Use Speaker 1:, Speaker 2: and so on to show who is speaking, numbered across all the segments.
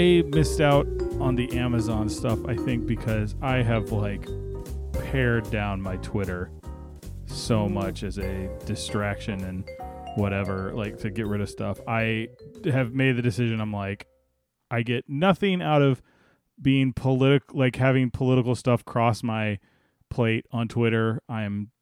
Speaker 1: I missed out on the Amazon stuff, I think, because I have like pared down my Twitter so much as a distraction and whatever, like to get rid of stuff. I have made the decision, I'm like, I get nothing out of being political, like having political stuff cross my plate on Twitter. I am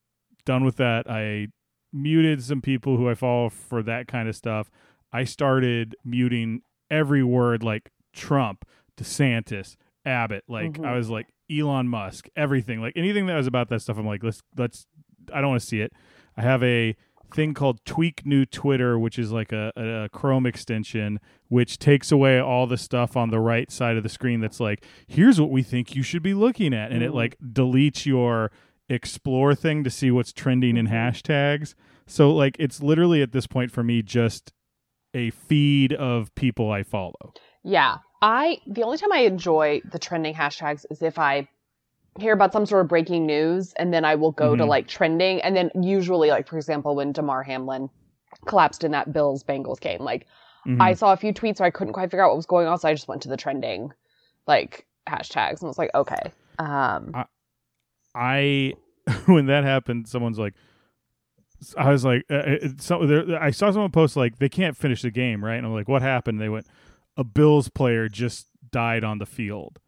Speaker 1: done with that. I muted some people who I follow for that kind of stuff. I started muting every word like Trump, DeSantis, Abbott. Like
Speaker 2: Mhm.
Speaker 1: I was like Elon Musk, everything. Like anything that was about that stuff. I'm like, let's let's. I don't want to see it. I have a thing called Tweak New Twitter, which is like a, a, a Chrome extension, which takes away all the stuff on the right side of the screen. That's like, here's what we think you should be looking at, and it
Speaker 2: Mhm.
Speaker 1: like deletes your explore thing to see what's trending in
Speaker 2: Mhm.
Speaker 1: hashtags. So like, it's literally at this point for me just a feed of people I follow.
Speaker 2: Yeah. I the only time I enjoy the trending hashtags is if I hear about some sort of breaking news and then I will go to
Speaker 1: Mhm.
Speaker 2: like trending and then usually like for example when Damar Hamlin collapsed in that Bills Bengals game like
Speaker 1: Mhm.
Speaker 2: I saw a few tweets where I couldn't quite figure out what was going on so I just went to the trending like hashtags and was like okay um
Speaker 1: I when that happened, someone's like, I was like, uh, uh, so there, I saw someone post like they can't finish the game, right? And I'm like, what happened? They went, a Bills player just died on the field,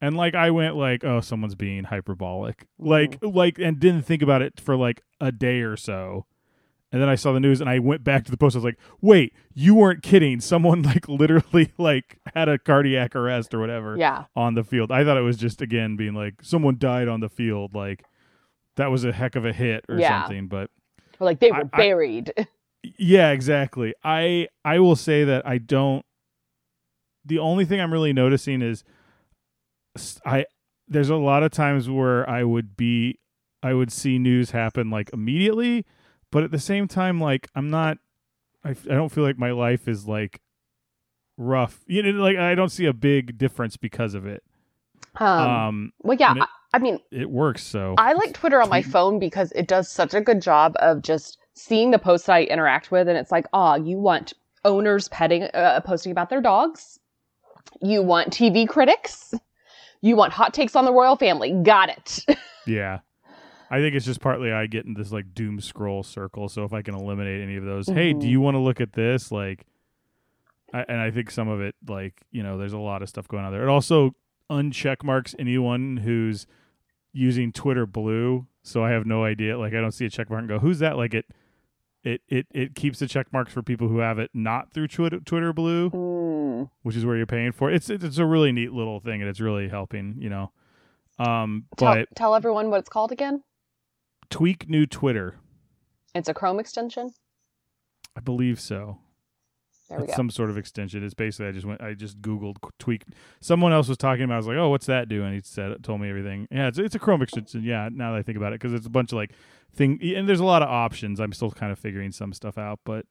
Speaker 1: and like I went like, oh, someone's being hyperbolic, like mm-hmm. like, and didn't think about it for like a day or so. And then I saw the news and I went back to the post. I was like, wait, you weren't kidding. Someone like literally like had a cardiac arrest or whatever
Speaker 2: yeah
Speaker 1: on the field. I thought it was just again being like someone died on the field, like that was a heck of a hit or
Speaker 2: Yeah.
Speaker 1: something. But
Speaker 2: or like they were
Speaker 1: I-
Speaker 2: buried
Speaker 1: yeah, exactly. I I will say that I don't. The only thing I'm really noticing is I there's a lot of times where I would be I would see news happen like immediately, but at the same time, like I'm not. I I don't feel like my life is like rough. You know, like I don't see a big difference because of it.
Speaker 2: um,
Speaker 1: um
Speaker 2: well yeah
Speaker 1: it-
Speaker 2: I, mean
Speaker 1: it works so
Speaker 2: I like Twitter on my phone because it does such a good job of just seeing the posts that I interact with, and it's like, oh, you want owners petting, uh, posting about their dogs, you want TV critics, you want hot takes on the royal family. Got it.
Speaker 1: yeah i think it's just partly i get in this like doom scroll circle so if i can eliminate any of those hey do
Speaker 2: Mhm.
Speaker 1: you want to look at this like I, and i think some of it like you know there's a lot of stuff going on there it also uncheck marks anyone who's using twitter blue so i have no idea like i don't see a check mark and go who's that like it it it, it keeps the check marks for people who have it not through twitter, twitter blue
Speaker 2: Mm.
Speaker 1: which is where you're paying for it. It's it's a really neat little thing, and it's really helping. You know, um,
Speaker 2: Tell,
Speaker 1: but
Speaker 2: tell everyone what it's called again.
Speaker 1: tweak new Twitter,
Speaker 2: It's a Chrome extension.
Speaker 1: I believe so.
Speaker 2: There we go.
Speaker 1: some sort of extension. It's basically I just went I just googled tweak. Someone else was talking about. it. I was like, oh, what's that do? And he said told me everything. Yeah, it's it's a Chrome extension. Yeah, now that I think about it, because it's a bunch of like thing, and there's a lot of options. I'm still kind of figuring some stuff out, but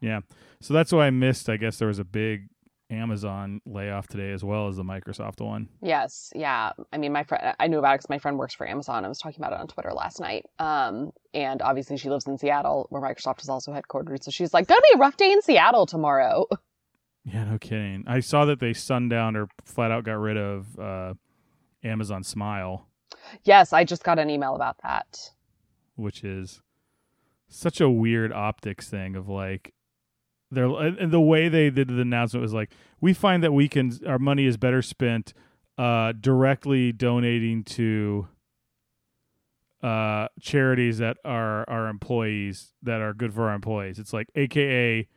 Speaker 1: yeah. So that's why I missed. I guess there was a big Amazon layoff today as well as the Microsoft one.
Speaker 2: Yes, yeah. I mean, my friend, I knew about it because my friend works for Amazon. I was talking about it on Twitter last night. Um, and obviously she lives in Seattle, where Microsoft is also headquartered. So she's like, "Gonna be a rough day in Seattle tomorrow."
Speaker 1: Yeah, no kidding. I saw that they sundown or flat out got rid of uh, Amazon Smile,
Speaker 2: yes, I just got an email about that.
Speaker 1: which is such a weird optics thing of like they're and the way they did the announcement was like we find that we can our money is better spent uh, directly donating to uh, charities that are our employees that are good for our employees. It's like AKA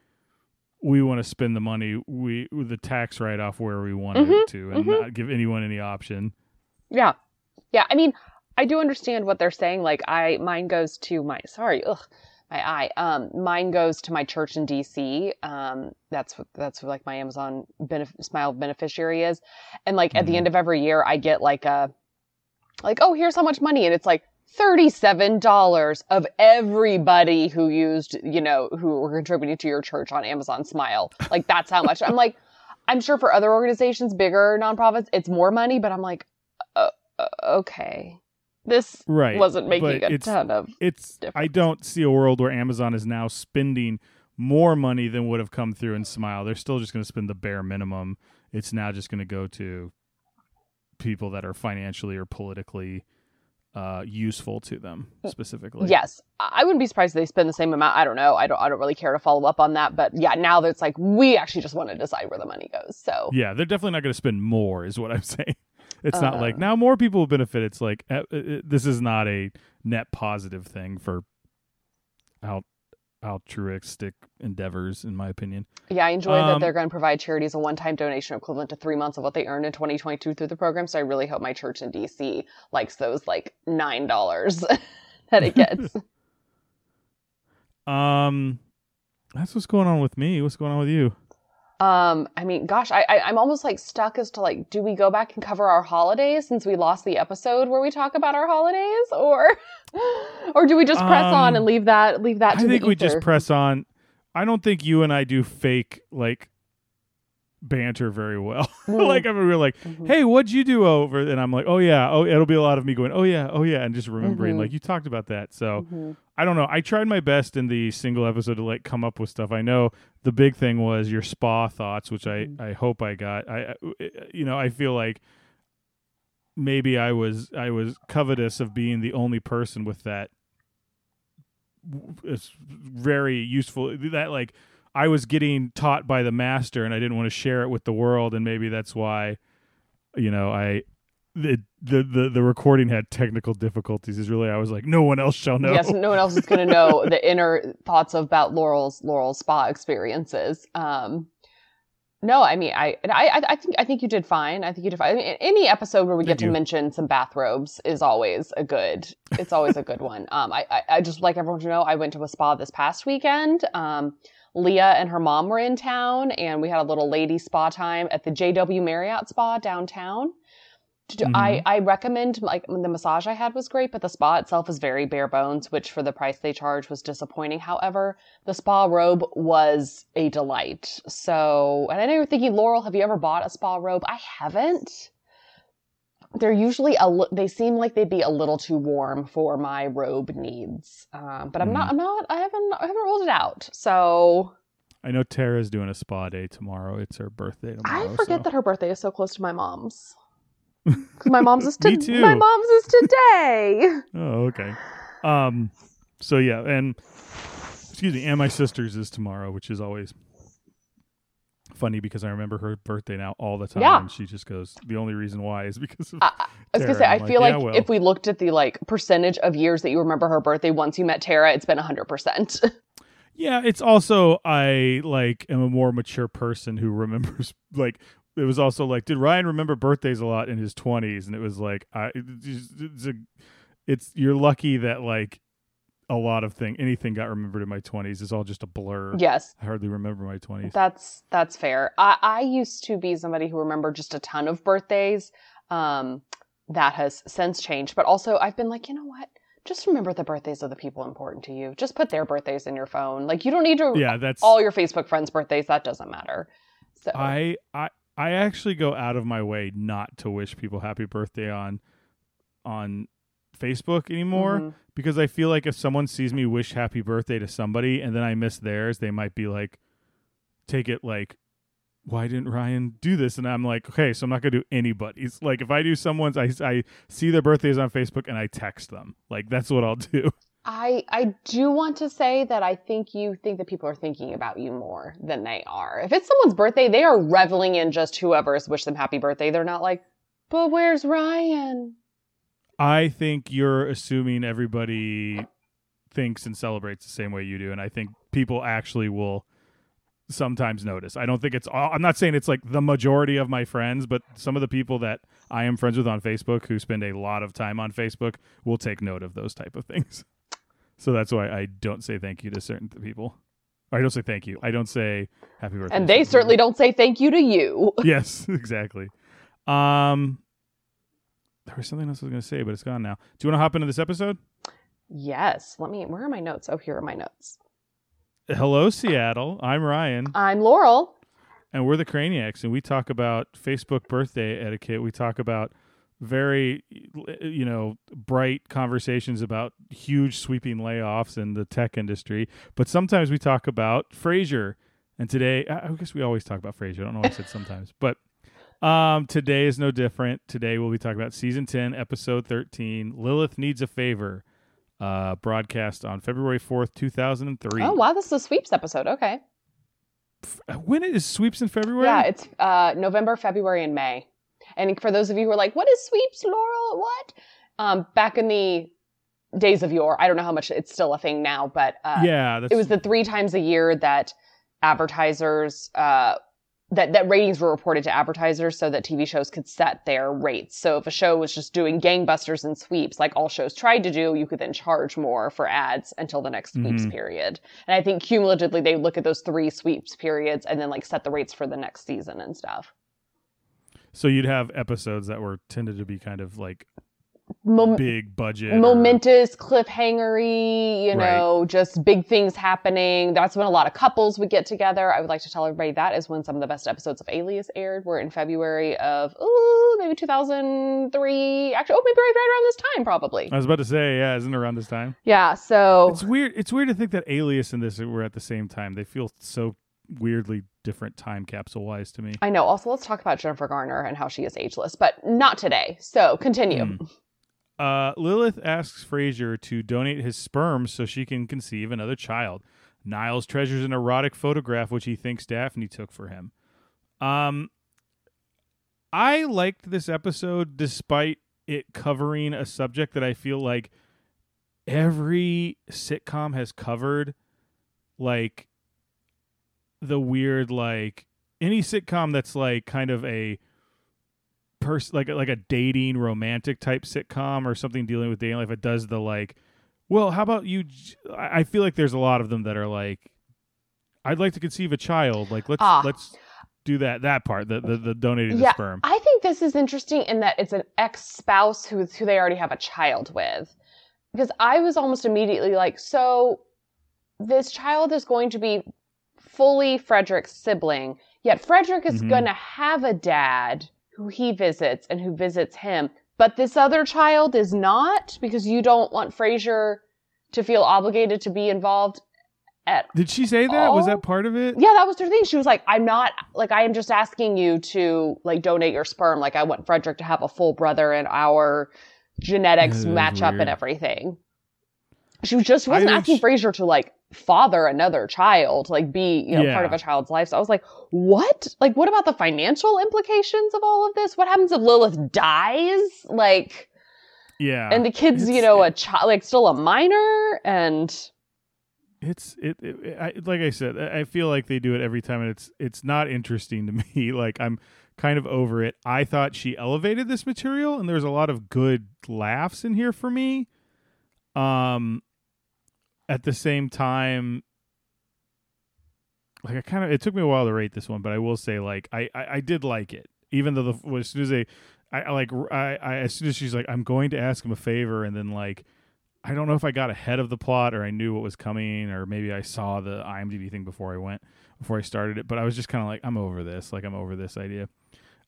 Speaker 1: we want to spend the money we with the tax write off where we want
Speaker 2: Mhm,
Speaker 1: it to and
Speaker 2: mhm.
Speaker 1: not give anyone any option.
Speaker 2: Yeah, yeah. I mean, I do understand what they're saying. Like, I mine goes to my sorry, ugh, my eye. Um, mine goes to my church in DC. Um, that's what that's what, like my Amazon benef- Smile beneficiary is, and like at
Speaker 1: Mhm.
Speaker 2: the end of every year, I get like a like, oh, here's how much money, and it's like. $37 of everybody who used, you know, who were contributing to your church on Amazon Smile. Like, that's how much. I'm like, I'm sure for other organizations, bigger nonprofits, it's more money, but I'm like, uh, uh, okay. This
Speaker 1: Right.
Speaker 2: wasn't making a ton of.
Speaker 1: it's I don't see a world where Amazon is now spending more money than would have come through in Smile. They're still just going to spend the bare minimum it's now just going to go to people that are financially or politically uh, useful to them specifically.
Speaker 2: Yes, I wouldn't be surprised if they spend the same amount. I don't know. I don't. I don't really care to follow up on that. But yeah, now that it's like we actually just want to decide where the money goes. So
Speaker 1: Yeah, they're definitely not going to spend more, is what I'm saying. It's not like
Speaker 2: Uh.
Speaker 1: now more people will benefit. It's like uh, uh, uh, this is not a net positive thing for out altruistic endeavors, in my opinion.
Speaker 2: yeah, I enjoy that
Speaker 1: Um,
Speaker 2: they're going to provide charities a one-time donation equivalent to three months of what they earned in 2022 through the program. So I really hope my church in DC likes those like nine dollars that it gets.
Speaker 1: Um, that's what's going on with me. What's going on with you?
Speaker 2: Um, I mean, gosh, I, I I'm almost like stuck as to like, do we go back and cover our holidays since we lost the episode where we talk about our holidays, or or do we just press on
Speaker 1: Um,
Speaker 2: and leave that leave that
Speaker 1: I think we just press on. I don't think you and I do fake like banter very well.
Speaker 2: Mm.
Speaker 1: like I mean, like,
Speaker 2: Mhm.
Speaker 1: hey, what'd you do over? And I'm like, oh yeah, oh it'll be a lot of me going, oh yeah, oh yeah, and just remembering
Speaker 2: Mhm.
Speaker 1: like you talked about that. So
Speaker 2: Mhm.
Speaker 1: I don't know. I tried my best in the single episode to like come up with stuff. I know the big thing was your spa thoughts, which I
Speaker 2: Mhm.
Speaker 1: I hope I got. I, I you know I feel like maybe I was I was covetous of being the only person with that. It's very useful that like I was getting taught by the master and I didn't want to share it with the world and maybe that's why you know I the the the, the recording had technical difficulties is really I was like no one else shall know.
Speaker 2: Yes, no one else is going to know the inner thoughts about Laurel's Laurel spa experiences. Um, no, I mean, I, I, I think, I think you did fine. I think you did fine. I mean, any episode where we
Speaker 1: Thank
Speaker 2: get
Speaker 1: you.
Speaker 2: to mention some bathrobes is always a good. It's always a good one. Um, I, I, I just like everyone to know I went to a spa this past weekend. Um, Leah and her mom were in town, and we had a little lady spa time at the JW Marriott Spa downtown. To do- I, mm-hmm. I recommend like the massage I had was great, but the spa itself is very bare bones, which for the price they charge was disappointing. However, the spa robe was a delight. So, and I know you're thinking, Laurel, have you ever bought a spa robe? I haven't. They're usually a li- they seem like they'd be a little too warm for my robe needs. Um, but I'm not. I'm not. I haven't. I haven't rolled it out. So
Speaker 1: I know Tara's doing a spa day tomorrow. It's her birthday tomorrow.
Speaker 2: I forget
Speaker 1: so-
Speaker 2: that her birthday is so close to my mom's. Because my mom's is to-
Speaker 1: Me too.
Speaker 2: My mom's is today.
Speaker 1: Oh, okay. Um, so yeah, and excuse me, and my sister's is tomorrow, which is always funny because I remember her birthday now all the time,
Speaker 2: Yeah.
Speaker 1: and she just goes. The only reason why is because of
Speaker 2: I, I was gonna say, I
Speaker 1: like,
Speaker 2: feel
Speaker 1: yeah,
Speaker 2: like
Speaker 1: well.
Speaker 2: if we looked at the like percentage of years that you remember her birthday once you met Tara, it's been hundred percent.
Speaker 1: yeah. It's also I like am a more mature person who remembers like. It was also like, did Ryan remember birthdays a lot in his twenties? And it was like, I, it's, a, it's you're lucky that like a lot of thing, anything got remembered in my twenties. It's all just a blur.
Speaker 2: yes,
Speaker 1: I hardly remember my twenties.
Speaker 2: that's that's fair. I, I used to be somebody who remembered just a ton of birthdays. Um, that has since changed, but also I've been like, you know what? Just remember the birthdays of the people important to you. Just put their birthdays in your phone. Like you don't need to
Speaker 1: Yeah, that's
Speaker 2: all your Facebook friends' birthdays. That doesn't matter. So
Speaker 1: I I I actually go out of my way not to wish people happy birthday on on Facebook anymore
Speaker 2: Mhm.
Speaker 1: because I feel like if someone sees me wish happy birthday to somebody and then I miss theirs, they might be like take it like why didn't Ryan do this? And I'm like, okay, so I'm not gonna do anybody's. Like if I do someone's, I I see their birthdays on Facebook and I text them. Like that's what I'll do.
Speaker 2: I I do want to say that I think you think that people are thinking about you more than they are. If it's someone's birthday, they are reveling in just whoever's wish them happy birthday. They're not like, but where's Ryan?
Speaker 1: I think you're assuming everybody thinks and celebrates the same way you do, and I think people actually will sometimes notice. I don't think it's. all I'm not saying it's like the majority of my friends, but some of the people that I am friends with on Facebook who spend a lot of time on Facebook will take note of those type of things. So that's why I don't say thank you to certain people. I don't say thank you. I don't say happy birthday.
Speaker 2: And they certainly don't say thank you to you.
Speaker 1: yes, exactly. Um, there was something else I was going to say, but it's gone now. Do you want to hop into this episode?
Speaker 2: Yes. Let me. Where are my notes? Oh, here are my notes.
Speaker 1: Hello, Seattle. I'm Ryan,
Speaker 2: I'm Laurel.
Speaker 1: and we're the Craniacs, and we talk about Facebook birthday etiquette. We talk about very, you know, bright conversations about huge sweeping layoffs in the tech industry. But sometimes we talk about Frasier. And today, I guess we always talk about Frasier. I don't know why I said sometimes, but Um, today is no different. Today we'll be talking about season 10, episode 13, Lilith Needs a Favor, uh, broadcast on February 4th, 2003.
Speaker 2: Oh wow, this is a sweeps episode. Okay.
Speaker 1: When is sweeps in February?
Speaker 2: Yeah, it's uh, November, February, and May. And for those of you who are like, "What is sweeps, Laurel? What?" Um, back in the days of yore, I don't know how much it's still a thing now, but uh,
Speaker 1: yeah, that's
Speaker 2: it was the three times a year that advertisers uh, that that ratings were reported to advertisers so that TV shows could set their rates. So if a show was just doing gangbusters and sweeps, like all shows tried to do, you could then charge more for ads until the next sweeps
Speaker 1: Mhm.
Speaker 2: period. And I think cumulatively they look at those three sweeps periods and then like set the rates for the next season and stuff.
Speaker 1: so you'd have episodes that were tended to be kind of like
Speaker 2: Mom-
Speaker 1: big budget, or-
Speaker 2: momentous, cliffhangery, you
Speaker 1: Right.
Speaker 2: know, just big things happening. That's when a lot of couples would get together. I would like to tell everybody that is when some of the best episodes of Alias aired. Were in February of ooh maybe 2003. Actually, oh maybe right, right around this time probably.
Speaker 1: I was about to say, yeah, isn't it around this time?
Speaker 2: Yeah. So
Speaker 1: It's weird. It's weird to think that Alias and this were at the same time. They feel so weirdly different time capsule wise to me.
Speaker 2: I know. Also, let's talk about Jennifer Garner and how she is ageless, but not today. So continue.
Speaker 1: Mm. Uh, Lilith asks Frasier to donate his sperm so she can conceive another child. Niles treasures an erotic photograph which he thinks Daphne took for him. Um, I liked this episode despite it covering a subject that I feel like every sitcom has covered, like the weird like any sitcom that's like kind of a person like a- like a dating romantic type sitcom or something dealing with dating life it does the like well how about you i feel like there's a lot of them that are like i'd like to conceive a child like let's
Speaker 2: Ah.
Speaker 1: let's do that that part the the, the donating
Speaker 2: Yeah,
Speaker 1: the sperm
Speaker 2: I think this is interesting in that it's an ex spouse who who they already have a child with. Because I was almost immediately like, so this child is going to be fully Frederick's sibling, yet Frederick is
Speaker 1: Mhm.
Speaker 2: going to have a dad who he visits and who visits him, but this other child is not because you don't want Frasier to feel obligated to be involved at
Speaker 1: did she say that was that part of it
Speaker 2: yeah, that was her thing. She was like, I'm not, like, I am just asking you to, like, donate your sperm. Like, I want Frederick to have a full brother and our genetics match up and everything. She was just, wasn't asking
Speaker 1: sh-
Speaker 2: Frasier to, like, father another child, like, be, you know, part of a child's life. So I was like, what? Like, what about the financial implications of all of this? What happens if Lilith dies? Like,
Speaker 1: yeah
Speaker 2: and the kid's, you
Speaker 1: It's-
Speaker 2: know, a child, like, still a minor? And
Speaker 1: it's it, it, I, like i said I I feel like they do it every time and it's it's not interesting to me like i'm kind of over it i thought she elevated this material and there's a lot of good laughs in here for me um at the same time like i kind of it took me a while to rate this one but i will say like i i, I did like it even though the as soon as they I, I like I, I as soon as she's like i'm going to ask him a favor and then like I don't know if I got ahead of the plot or I knew what was coming or maybe I saw the IMDb thing before I went before I started it, but I was just kind of like I'm over this, like I'm over this idea.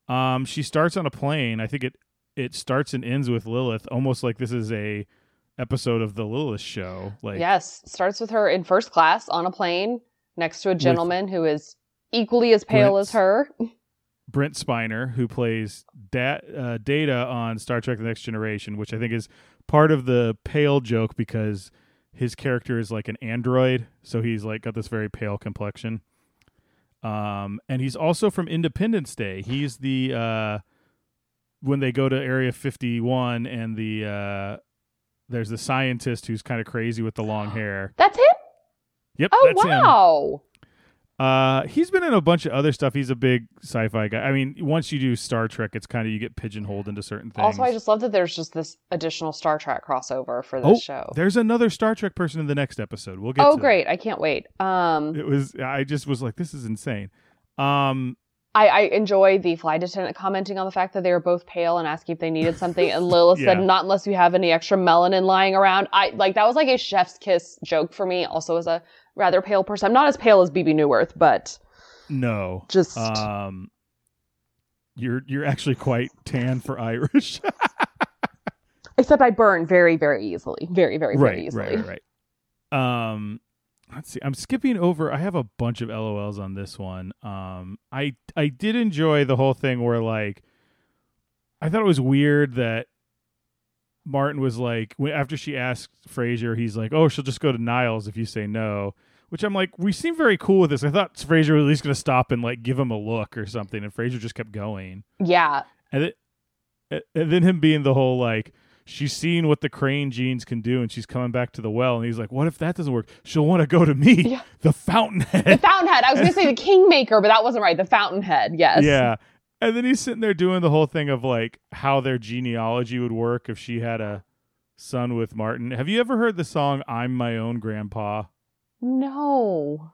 Speaker 1: Um she starts on a plane. I think it it starts and ends with Lilith almost like this is a episode of the Lilith show. Like
Speaker 2: Yes, starts with her in first class on a plane next to a gentleman who is equally as pale as her.
Speaker 1: Brent Spiner, who plays da- uh, Data on Star Trek: The Next Generation, which I think is part of the pale joke because his character is like an android, so he's like got this very pale complexion. Um, and he's also from Independence Day. He's the uh, when they go to Area 51 and the uh, there's the scientist who's kind of crazy with the long hair.
Speaker 2: That's him?
Speaker 1: Yep,
Speaker 2: Oh,
Speaker 1: that's him.
Speaker 2: wow.
Speaker 1: Uh, he's been in a bunch of other stuff. He's a big sci-fi guy. I mean, once you do Star Trek, it's kind of you get pigeonholed into certain things.
Speaker 2: Also, I just love that there's just this additional Star Trek crossover for this
Speaker 1: oh,
Speaker 2: show.
Speaker 1: there's another Star Trek person in the next episode. We'll get.
Speaker 2: Oh, great. I can't wait. Um,
Speaker 1: It was. I just was like, this is insane. Um,
Speaker 2: I, I enjoy the flight attendant commenting on the fact that they were both pale and asking if they needed something. And Lila
Speaker 1: Yeah.
Speaker 2: said, "Not unless you have any extra melanin lying around." I like that was like a chef's kiss joke for me. Also, as a rather pale person, I'm not as pale as Bebe Neuwirth, but
Speaker 1: no.
Speaker 2: just
Speaker 1: Um, you're you're actually quite tan for Irish.
Speaker 2: except I burn very, very easily, very, very, very
Speaker 1: right,
Speaker 2: easily.
Speaker 1: right, right, right. Um, let's see. I'm skipping over. I have a bunch of LOLs on this one. Um, I I did enjoy the whole thing where like, I thought it was weird that Martin was like when- after she asked Frasier, he's like, "Oh, she'll just go to Niles if you say no." Which I'm like, we seem very cool with this. I thought Frasier was at least going to stop and like give him a look or something, and Frasier just kept going.
Speaker 2: Yeah.
Speaker 1: And, it, and then him being the whole like, she's seen what the crane genes can do, and she's coming back to the well, and he's like, "What if that doesn't work? She'll want to go to me,
Speaker 2: Yeah.
Speaker 1: the fountainhead.
Speaker 2: The
Speaker 1: Fountainhead."
Speaker 2: I was going to say the Kingmaker, but that wasn't right. The Fountainhead. Yes.
Speaker 1: yeah. And then he's sitting there doing the whole thing of like how their genealogy would work if she had a son with Martin. Have you ever heard the song "I'm My Own Grandpa"?
Speaker 2: No.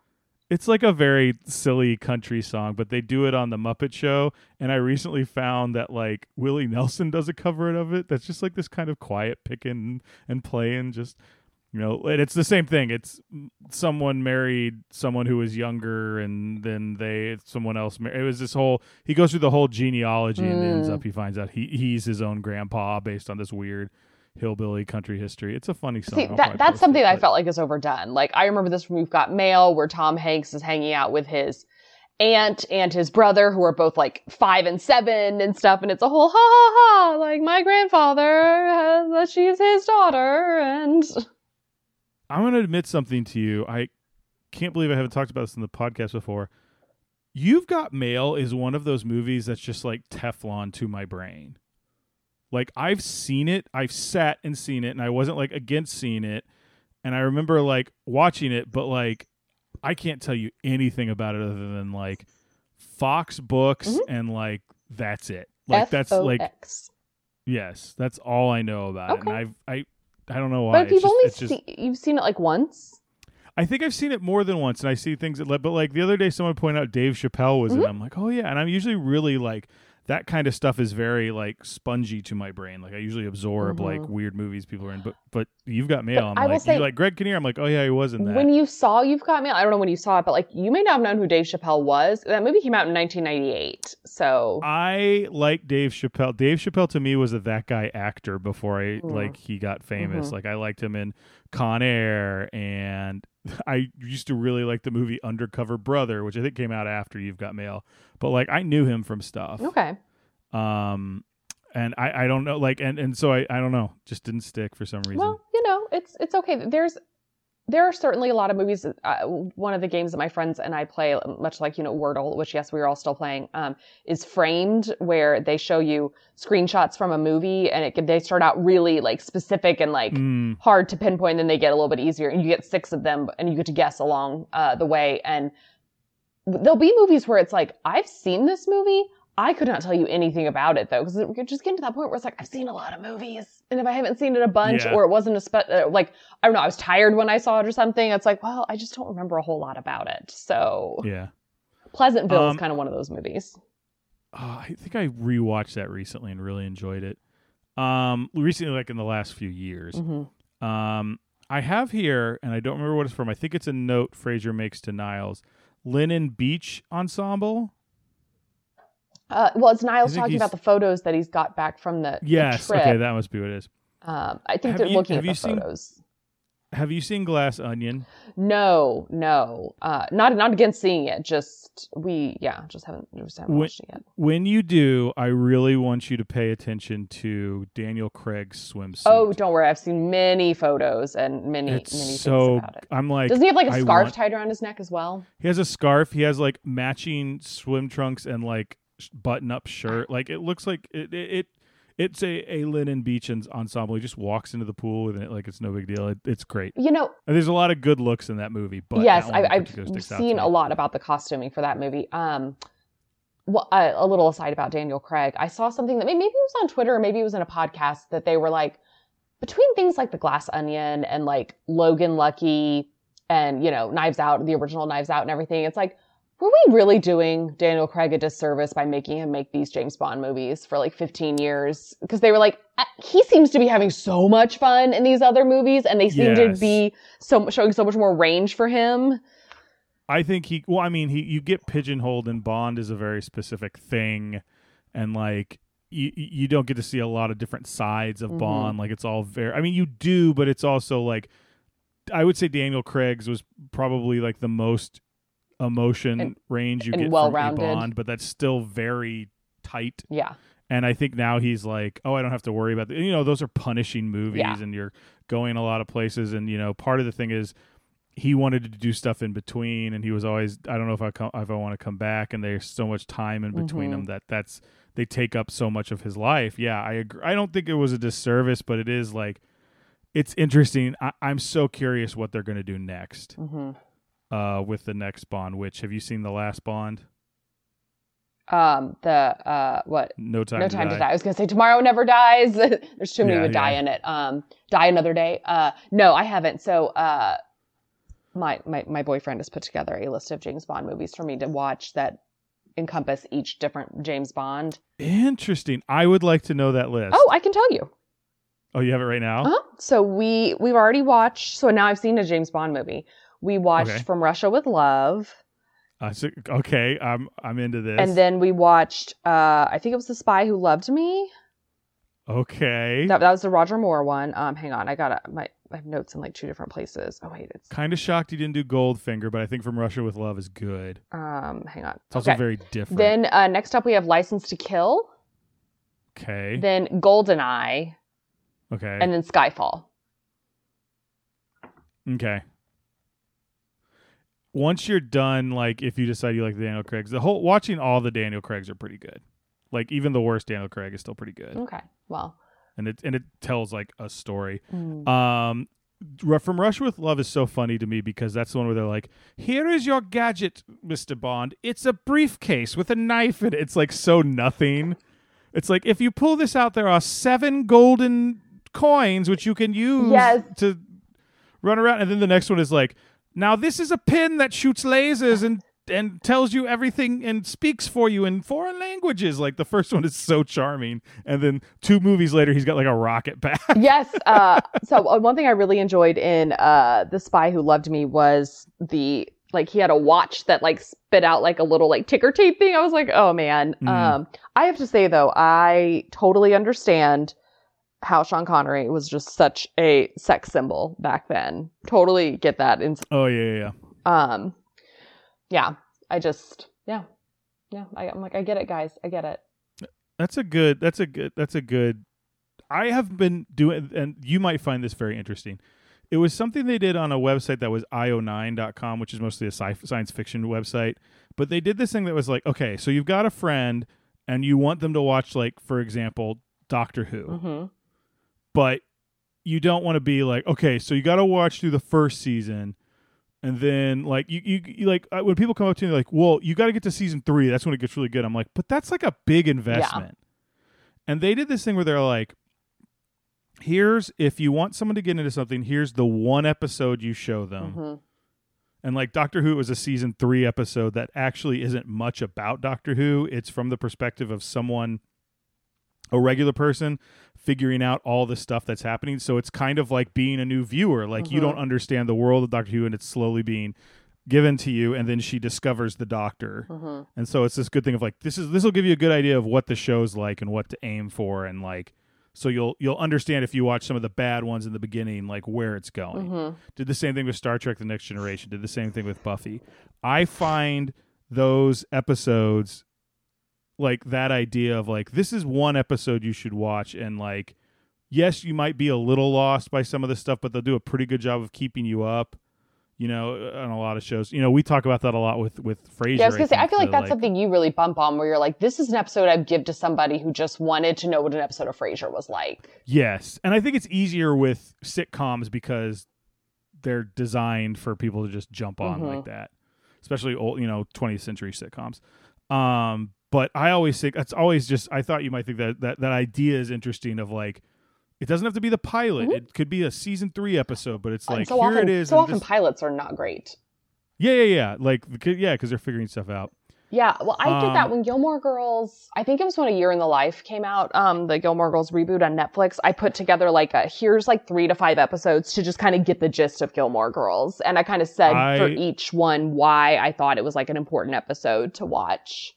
Speaker 1: It's like a very silly country song, but they do it on the Muppet Show. And I recently found that like Willie Nelson does a cover of it. That's just like this kind of quiet picking and playing, just you know. And it's the same thing. It's someone married someone who was younger, and then they someone else. Mar- it was this whole. He goes through the whole genealogy, and ends
Speaker 2: Mm.
Speaker 1: up he finds out he he's his own grandpa based on this weird hillbilly country history. It's a funny song.
Speaker 2: See, that, that's something
Speaker 1: it,
Speaker 2: I felt like is overdone. Like, I remember this from We've Got Mail, where Tom Hanks is hanging out with his aunt and his brother, who are both like five and seven and stuff. And it's a whole ha ha ha. Like, my grandfather, has, she's his daughter. And
Speaker 1: I'm going to admit something to you. I can't believe I haven't talked about this in the podcast before. You've Got Mail is one of those movies that's just like Teflon to my brain. Like I've seen it, I've sat and seen it, and I wasn't like against seeing it. And I remember like watching it, but like I can't tell you anything about it other than like Fox books
Speaker 2: Mhm.
Speaker 1: and like that's it. Like that's like yes, that's all I know about it. And I've I I don't know why.
Speaker 2: But if you've
Speaker 1: just-
Speaker 2: only
Speaker 1: just-
Speaker 2: seen, you've seen it like once.
Speaker 1: I think I've seen it more than once, and I see things that, but like the other day, someone pointed out Dave Chappelle was in.
Speaker 2: Mhm.
Speaker 1: it. I'm like, oh yeah, and I'm usually really like that kind of stuff is very like spongy to my brain. Like I usually absorb like
Speaker 2: Mhm.
Speaker 1: weird movies people are in, but but you've got mail. I'm
Speaker 2: I will
Speaker 1: like,
Speaker 2: say-
Speaker 1: like Greg Kinnear. I'm like, oh yeah, he was in that.
Speaker 2: When you saw You've Got Mail, I don't know when you saw it, but like you may not have known who Dave Chappelle was. That movie came out in 1998. So
Speaker 1: I like Dave Chappelle. Dave Chappelle to me was a that guy actor before I
Speaker 2: Mm.
Speaker 1: like he got famous.
Speaker 2: Mhm.
Speaker 1: Like I liked him in Con Air, and I used to really like the movie Undercover Brother, which I think came out after You've Got Mail. But like I knew him from stuff.
Speaker 2: okay.
Speaker 1: Um, and I I don't know like and and so I I don't know just didn't stick for some reason.
Speaker 2: Well, you know, it's it's okay. There's there are certainly a lot of movies. Uh, one of the games that my friends and I play, much like you know Wordle, which yes, we are all still playing, um, is Framed, where they show you screenshots from a movie, and it they start out really like specific and like
Speaker 1: Mm,
Speaker 2: hard to pinpoint, then they get a little bit easier, and you get six of them, and you get to guess along uh, the way. And there'll be movies where it's like, I've seen this movie. I could not tell you anything about it though, because we're just getting to that point where it's like, I've seen a lot of movies, and if I haven't seen it a bunch,
Speaker 1: Yeah.
Speaker 2: or it wasn't a spe- uh, like I don't know, I was tired when I saw it or something. It's like, well, I just don't remember a whole lot about it. So
Speaker 1: yeah.
Speaker 2: Pleasantville
Speaker 1: Um,
Speaker 2: is kind of one of those movies.
Speaker 1: Oh, I think I rewatched that recently and really enjoyed it. Um, recently, like in the last few years.
Speaker 2: hmm
Speaker 1: Um, I have here, and I don't remember what it's from. I think it's a note Frasier makes to Niles. Linen Beach Ensemble.
Speaker 2: Uh, well, it's Niles talking
Speaker 1: he's-
Speaker 2: about the photos that he's got back from the, the
Speaker 1: Yes.
Speaker 2: trip.
Speaker 1: Okay, that must be what it is.
Speaker 2: um, I think
Speaker 1: Have
Speaker 2: they're
Speaker 1: you-
Speaker 2: looking
Speaker 1: have
Speaker 2: at
Speaker 1: you
Speaker 2: the
Speaker 1: seen-
Speaker 2: photos.
Speaker 1: Have you seen Glass Onion?
Speaker 2: No, no, uh, not not against seeing it. Just we, yeah, just haven't just haven't
Speaker 1: When-
Speaker 2: watched it yet.
Speaker 1: When you do, I really want you to pay attention to Daniel Craig's swimsuit.
Speaker 2: Oh, don't worry, I've seen many photos and many
Speaker 1: it's
Speaker 2: many
Speaker 1: so.
Speaker 2: things about it.
Speaker 1: I'm like,
Speaker 2: Doesn't he have like a
Speaker 1: I
Speaker 2: scarf
Speaker 1: want-
Speaker 2: tied around his neck as well?
Speaker 1: He has a scarf. He has like matching swim trunks and like sh- button-up shirt. Like it looks like it. it, it it's a, a linen beach en- ensemble. He just walks into the pool with it like it's no big deal. It, it's great.
Speaker 2: You know,
Speaker 1: And there's a lot of good looks in that movie. But
Speaker 2: yes,
Speaker 1: that one in
Speaker 2: I, I've
Speaker 1: particular sticks out to
Speaker 2: seen a lot about the costuming for that movie. Um, well, uh, a little aside about Daniel Craig, I saw something that maybe, maybe it was on Twitter or maybe it was in a podcast that they were like between things like The Glass Onion and like Logan Lucky and you know Knives Out, the original Knives Out and everything. It's like. Were we really doing Daniel Craig a disservice by making him make these James Bond movies for like 15 years? Because they were like, uh, he seems to be having so much fun in these other movies, and they seem to be so showing so much more range for him.
Speaker 1: I think he. Well, I mean, he. You get pigeonholed, and Bond is a very specific thing, and like you, you don't get to see a lot of different sides of
Speaker 2: Mhm.
Speaker 1: Bond. Like it's all very. I mean, you do, but it's also like I would say Daniel Craig's was probably like the most emotion
Speaker 2: And-
Speaker 1: range you get from
Speaker 2: well-rounded.
Speaker 1: Bond, but that's still very tight.
Speaker 2: Yeah.
Speaker 1: And I think now he's like, oh, I don't have to worry about the, you know, those are punishing movies
Speaker 2: Yeah.
Speaker 1: and you're going a lot of places. And, you know, part of the thing is he wanted to do stuff in between and he was always, I don't know if I come, if I want to come back and there's so much time in between
Speaker 2: Mhm.
Speaker 1: them that that's, they take up so much of his life. Yeah. I agree. I don't think it was a disservice, but it is like, it's interesting. I, I'm so curious what they're going to do next
Speaker 2: hmm
Speaker 1: uh, with the next Bond, which have you seen the last Bond?
Speaker 2: Um, the uh, what?
Speaker 1: No Time,
Speaker 2: no
Speaker 1: to,
Speaker 2: time
Speaker 1: die.
Speaker 2: to die. I was gonna say tomorrow never dies. There's too many
Speaker 1: Yeah,
Speaker 2: would die in it. Um, die another day. Uh, no, I haven't. So, uh, my my my boyfriend has put together a list of James Bond movies for me to watch that encompass each different James Bond.
Speaker 1: Interesting. I would like to know that list.
Speaker 2: Oh, I can tell you.
Speaker 1: Oh, you have it right now?
Speaker 2: Uh-huh. So we we've already watched. So now I've seen a James Bond movie. We watched
Speaker 1: Okay.
Speaker 2: From Russia with Love,
Speaker 1: Uh, so- okay, I'm I'm into this.
Speaker 2: and then we watched. Uh, I think it was The Spy Who Loved Me.
Speaker 1: okay,
Speaker 2: That, that was the Roger Moore one. Um, hang on, I got my I have notes in like two different places. Oh wait, it's
Speaker 1: kind of shocked you didn't do Goldfinger, but I think From Russia with Love is good.
Speaker 2: um, hang on.
Speaker 1: It's also
Speaker 2: Okay.
Speaker 1: very different.
Speaker 2: Then uh, next up we have License to Kill,
Speaker 1: okay,
Speaker 2: then Goldeneye,
Speaker 1: okay,
Speaker 2: and then Skyfall.
Speaker 1: okay. Once you're done, like if you decide you like the Daniel Craig's, the whole watching all the Daniel Craig's are pretty good. Like even the worst Daniel Craig is still pretty good,
Speaker 2: Okay, well,
Speaker 1: and it and it tells like a story.
Speaker 2: mm,
Speaker 1: Um, from Russia with Love is so funny to me because that's the one where they're like, "Here is your gadget, Mister Bond. It's a briefcase with a knife in it." It's like so nothing. It's like if you pull this out, there are seven golden coins which you can use
Speaker 2: Yes.
Speaker 1: to run around. And then the next one is like, "Now this is a pin that shoots lasers and." And tells you everything and speaks for you in foreign languages. Like the first one is so charming, and then two movies later, he's got like a rocket back.
Speaker 2: yes. Uh, so uh, one thing I really enjoyed in uh, The Spy Who Loved Me was the like he had a watch that like spit out like a little like ticker tape thing. I was like, oh man.
Speaker 1: Mm.
Speaker 2: Um, I have to say though, I totally understand how Sean Connery was just such a sex symbol back then. Totally get that. In,
Speaker 1: Oh yeah, yeah, yeah.
Speaker 2: um, yeah. I just yeah, yeah. I, I'm like, I get it, guys. I get it.
Speaker 1: That's a good. That's a good. That's a good. I have been doing, and you might find this very interesting. It was something they did on a website that was io9.com, which is mostly a sci- science fiction website. But they did this thing that was like, okay, so you've got a friend, and you want them to watch, like, for example, Doctor Who,
Speaker 2: hmm
Speaker 1: but you don't want to be like, okay, so you got to watch through the first season, and then like you, you, you like uh, when people come up to me like, well, you got to get to season three. That's when it gets really good. I'm like, but that's like a big investment. And they did this thing where they're like, here's if you want someone to get into something, here's the one episode you show them.
Speaker 2: hmm
Speaker 1: And like Doctor Who was a season three episode that actually isn't much about Doctor Who. It's from the perspective of someone, a regular person, figuring out all the stuff that's happening. So it's kind of like being a new viewer. Like you
Speaker 2: Mhm.
Speaker 1: don't understand the world of Doctor Who, and it's slowly being given to you, and then she discovers the Doctor.
Speaker 2: hmm
Speaker 1: And so it's this good thing of like this is this will give you a good idea of what the show's like and what to aim for, and like so you'll you'll understand if you watch some of the bad ones in the beginning, like where it's going
Speaker 2: hmm
Speaker 1: did the same thing with Star Trek: The Next Generation. Did the same thing with Buffy. I find those episodes like that idea of like this is one episode you should watch, and like yes, you might be a little lost by some of the stuff, but they'll do a pretty good job of keeping you up. You know, on a lot of shows. You know, we talk about that a lot with with Frasier.
Speaker 2: Yeah, I was gonna say, I feel like that's something you really bump on, where you're like, this is an episode I'd give to somebody who just wanted to know what an episode of Frasier was like.
Speaker 1: Yes, and I think it's easier with sitcoms because they're designed for people to just jump on
Speaker 2: Mhm.
Speaker 1: like that, especially old, you know, 20th century sitcoms. Um, but I always think that's always just. I thought you might think that that that idea is interesting. Of like, it doesn't have to be the pilot;
Speaker 2: Mhm.
Speaker 1: it could be a season three episode. But it's
Speaker 2: And
Speaker 1: like
Speaker 2: so
Speaker 1: here
Speaker 2: often,
Speaker 1: it is.
Speaker 2: So often
Speaker 1: this-
Speaker 2: pilots are not great.
Speaker 1: yeah, yeah, yeah. Like, yeah, because they're figuring stuff out.
Speaker 2: Yeah, well, I did that
Speaker 1: Um,
Speaker 2: when Gilmore Girls. I think it was when A Year in the Life came out. Um, the Gilmore Girls reboot on Netflix. I put together like a here's like three to five episodes to just kind of get the gist of Gilmore Girls, and I kind of said for each one why I thought it was like an important episode to watch.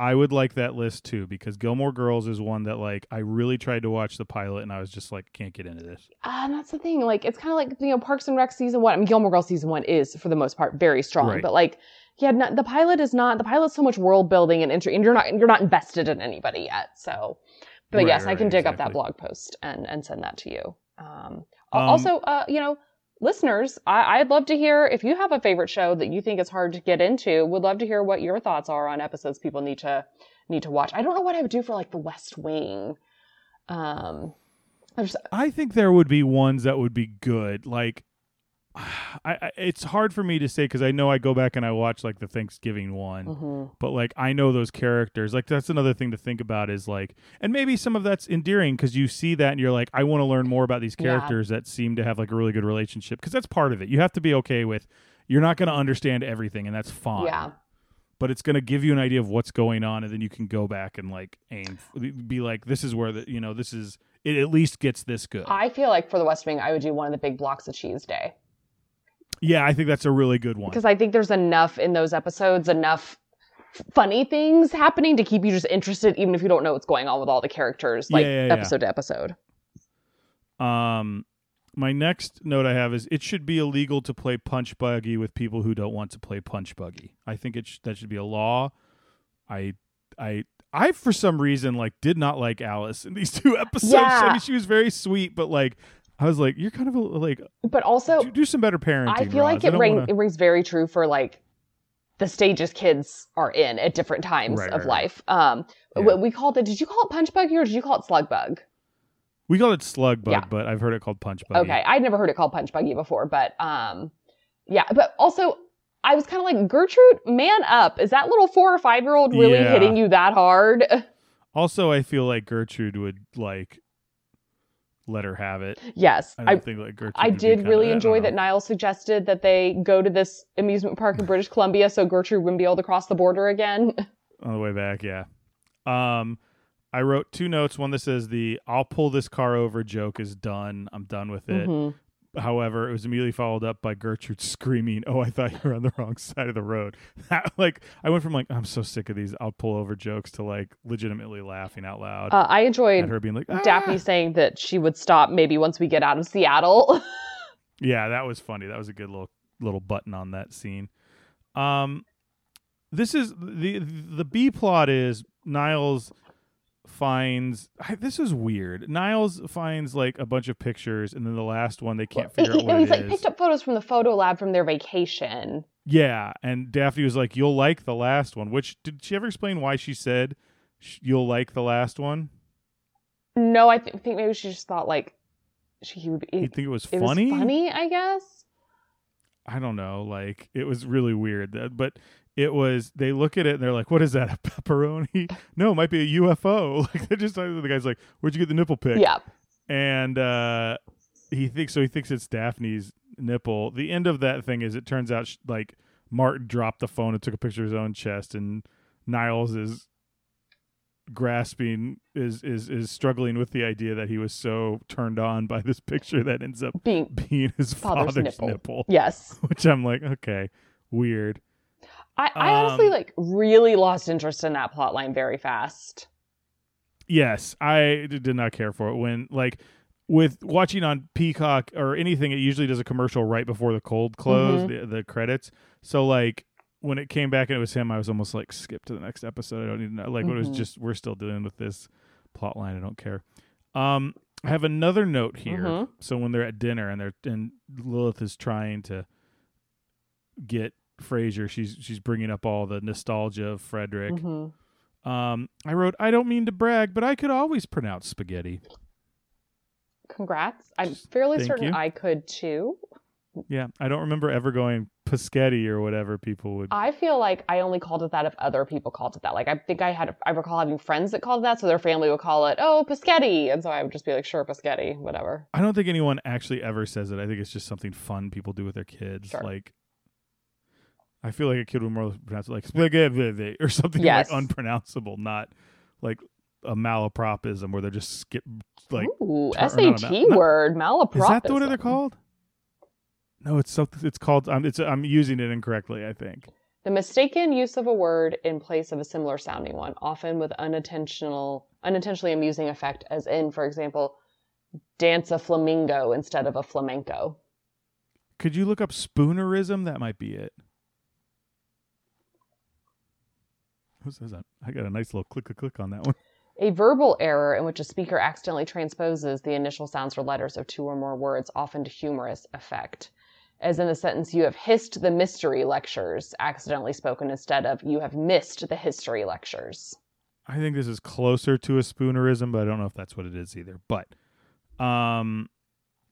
Speaker 1: I would like that list too because Gilmore Girls is one that like I really tried to watch the pilot and I was just like can't get into this.
Speaker 2: Uh, and that's the thing. Like, it's kind of like, you know, Parks and Rec season one. I mean, Gilmore Girls season one is, for the most part, very strong.
Speaker 1: Right.
Speaker 2: But, like, yeah, not, the pilot is not, the pilot's so much world building and, inter- and you're not, you're not invested in anybody yet. So, but
Speaker 1: Right,
Speaker 2: yes, I can
Speaker 1: right,
Speaker 2: dig up that blog post and, and send that to you. Um,
Speaker 1: Um,
Speaker 2: also, uh, you know, listeners, I, I'd love to hear if you have a favorite show that you think is hard to get into. Would love to hear what your thoughts are on episodes people need to need to watch. I don't know what I would do for like The West Wing. Um, there's
Speaker 1: I think there would be ones that would be good. Like, I, I it's hard for me to say because I know I go back and I watch like the Thanksgiving one,
Speaker 2: mhm.
Speaker 1: but like I know those characters. Like that's another thing to think about is like, and maybe some of that's endearing because you see that and you're like, I want to learn more about these
Speaker 2: Yeah.
Speaker 1: characters that seem to have like a really good relationship because that's part of it. You have to be okay with. You're not going to understand everything, and that's fine.
Speaker 2: yeah.
Speaker 1: but it's going to give you an idea of what's going on and then you can go back and like aim be like this is where the you know this is it at least gets this good
Speaker 2: I feel like for the West Wing, I would do one of the big blocks of cheese day
Speaker 1: yeah i think that's a really good one
Speaker 2: because I think there's enough in those episodes, enough funny things happening to keep you just interested, even if you don't know what's going on with all the characters, like
Speaker 1: Yeah, yeah,
Speaker 2: episode to episode.
Speaker 1: um my next note i have is it should be illegal to play punch buggy with people who don't want to play punch buggy i think it sh- that should be a law i i I for some reason like did not like Alice in these two episodes.
Speaker 2: Yeah.
Speaker 1: I mean, she was very sweet, but like I was like, you're kind of a, like
Speaker 2: But also,
Speaker 1: do, do some better parenting.
Speaker 2: I feel like it,
Speaker 1: don't wanna-
Speaker 2: it rings very true for like the stages kids are in at different times
Speaker 1: Right,
Speaker 2: of
Speaker 1: right, right.
Speaker 2: life. Um,
Speaker 1: Yeah.
Speaker 2: what we called it. Did you call it punch buggy or did you call it slug bug?
Speaker 1: We call it slug bug,
Speaker 2: Yeah.
Speaker 1: but I've heard it called punch buggy.
Speaker 2: Okay, I'd never heard it called punch buggy before, but um, yeah. But also, I was kind of like Gertrude, man up. Is that little four or five year old really
Speaker 1: Yeah.
Speaker 2: hitting you that hard?
Speaker 1: Also, I feel like Gertrude would like let her have it.
Speaker 2: yes,
Speaker 1: I
Speaker 2: I.
Speaker 1: don't think like Gertrude.
Speaker 2: I did really enjoy that
Speaker 1: know.
Speaker 2: Niles suggested that they go to this amusement park in British Columbia so Gertrude wouldn't be able to cross the border again.
Speaker 1: on the way back. Yeah. Um, I wrote two notes. One that says the "I'll pull this car over" joke is done. I'm done with it.
Speaker 2: Mhm.
Speaker 1: However, it was immediately followed up by Gertrude screaming, "Oh, I thought you were on the wrong side of the road." That, like, I went from like I'm so sick of these "I'll pull over" jokes to like legitimately laughing out loud
Speaker 2: Uh, I enjoyed
Speaker 1: her being like, "Ah!"
Speaker 2: Daphne saying that she would stop maybe once we get out of Seattle.
Speaker 1: Yeah, that was funny. That was a good little little button on that scene. Um, this is the the B plot is Niles finds I, this is weird. Niles finds like a bunch of pictures, and then the last one they can't figure out what it
Speaker 2: he's like
Speaker 1: is.
Speaker 2: picked up photos from the photo lab from their vacation.
Speaker 1: Yeah, and Daphne was like, "You'll like the last one." Which did she ever explain why she said you'll like the last one?
Speaker 2: No, I th- think maybe she just thought like she he would be.
Speaker 1: You think it was
Speaker 2: it
Speaker 1: funny?
Speaker 2: was funny, I guess.
Speaker 1: I don't know. Like it was really weird. That, but it was. They look at it and they're like, "What is that? A pepperoni? no, it might be a UFO." Like they just the guy's like, "Where'd you get the nipple pic?"
Speaker 2: Yeah.
Speaker 1: And uh, he thinks so. He thinks it's Daphne's nipple. The end of that thing is it turns out sh- like Martin dropped the phone and took a picture of his own chest, and Niles is grasping is is is struggling with the idea that he was so turned on by this picture that ends up
Speaker 2: Being
Speaker 1: being his
Speaker 2: Father's
Speaker 1: father's,
Speaker 2: nipple.
Speaker 1: nipple.
Speaker 2: yes.
Speaker 1: which I'm like, okay, weird.
Speaker 2: I, I honestly
Speaker 1: Um,
Speaker 2: like really lost interest in that plot line very fast.
Speaker 1: Yes, I did not care for it when like with watching on Peacock or anything. It usually does a commercial right before the cold close,
Speaker 2: Mm-hmm.
Speaker 1: the, the credits. So like when it came back and it was him, I was almost like skip to the next episode. I don't need to know. Like when it was
Speaker 2: Mhm.
Speaker 1: just we're still dealing with this plot line. I don't care. Um, I have another note here.
Speaker 2: Mhm.
Speaker 1: So when they're at dinner and they're and Lilith is trying to get Frasier, she's she's bringing up all the nostalgia of Frederick.
Speaker 2: Mhm.
Speaker 1: Um, I wrote, I don't mean to brag, but I could always pronounce spaghetti.
Speaker 2: Congrats. I'm fairly
Speaker 1: Thank
Speaker 2: certain
Speaker 1: you.
Speaker 2: I could too.
Speaker 1: Yeah, I don't remember ever going Paschetti or whatever people would.
Speaker 2: I feel like I only called it that if other people called it that. Like I think I had, I recall having friends that called it that, so their family would call it, oh, Paschetti, and so I would just be like, sure, Paschetti, whatever.
Speaker 1: I don't think anyone actually ever says it. I think it's just something fun people do with their kids.
Speaker 2: Sure.
Speaker 1: Like, I feel like a kid would more pronounce it like spaghetti or something
Speaker 2: Yes.
Speaker 1: like unpronounceable, not like a malapropism where they're just skip like.
Speaker 2: Ooh, SAT
Speaker 1: mal- not-
Speaker 2: word, malapropism.
Speaker 1: Is that the what they're called? No, it's something. It's called. I'm. It's. I'm using it incorrectly. I think.
Speaker 2: The mistaken use of a word in place of a similar sounding one, often with unintentional, unintentionally amusing effect, as in, for example, dance a flamingo instead of a flamenco.
Speaker 1: Could you look up spoonerism? That might be it. Who says that? I got a nice little click, click, click on that one.
Speaker 2: A verbal error in which a speaker accidentally transposes the initial sounds or letters of two or more words, often to humorous effect. As in the sentence, you have hissed the mystery lectures, accidentally spoken instead of you have missed the history lectures.
Speaker 1: I think this is closer to a spoonerism, but I don't know if that's what it is either. But, um,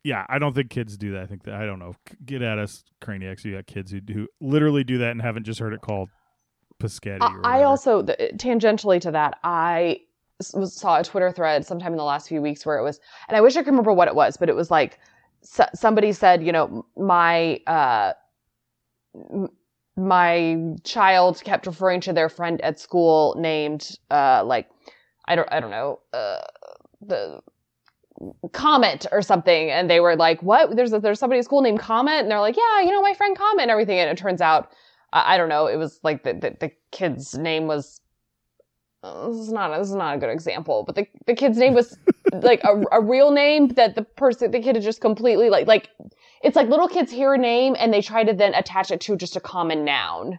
Speaker 1: yeah, I don't think kids do that. I think that I don't know. Get at us, Craniacs. You got kids who do literally do that and haven't just heard it called Piscetti.
Speaker 2: I, I also, tangentially to that. I s- saw a Twitter thread sometime in the last few weeks where it was, and I wish I could remember what it was, but it was like so, somebody said, you know, my uh, m- my child kept referring to their friend at school named uh, like I don't I don't know uh, the Comet or something, and they were like, "What? There's a, there's somebody at school named Comet," and they're like, "Yeah, you know, my friend Comet and everything." And it turns out, I, I don't know, it was like the the, the kid's name was. uh, this is not this is not a good example, but the the kid's name was like a, a real name that the person the kid had just completely like like it's like little kids hear a name and they try to then attach it to just a common noun.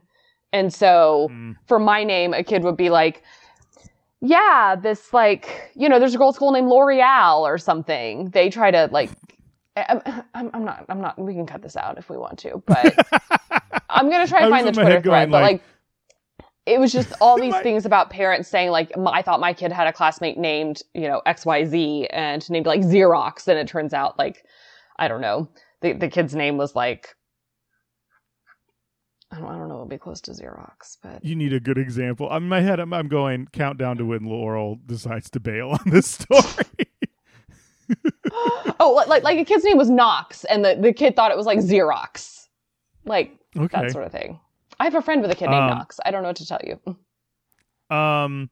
Speaker 2: And so
Speaker 1: Mm.
Speaker 2: for my name, a kid would be like, yeah, this like, you know, there's a girl at school named L'Oreal or something. They try to like, I'm, I'm, I'm not, I'm not, we can cut this out if we want to, but I'm going to try to find the Twitter thread,
Speaker 1: going,
Speaker 2: but
Speaker 1: like-
Speaker 2: like, it was just all these
Speaker 1: My-
Speaker 2: things about parents saying like, I thought my kid had a classmate named, you know, XYZ and named like Xerox. And it turns out like, I don't know, the, the kid's name was like, I don't, I don't know, It'll be close to Xerox, but
Speaker 1: You need a good example. In my head, I'm, I'm going countdown to when Laurel decides to bail on this story.
Speaker 2: oh, like like a kid's name was Knox, and the, the kid thought it was like Xerox, like
Speaker 1: okay.
Speaker 2: that sort of thing. I have a friend with a kid named
Speaker 1: Um,
Speaker 2: Knox. I don't know what to tell you.
Speaker 1: Um,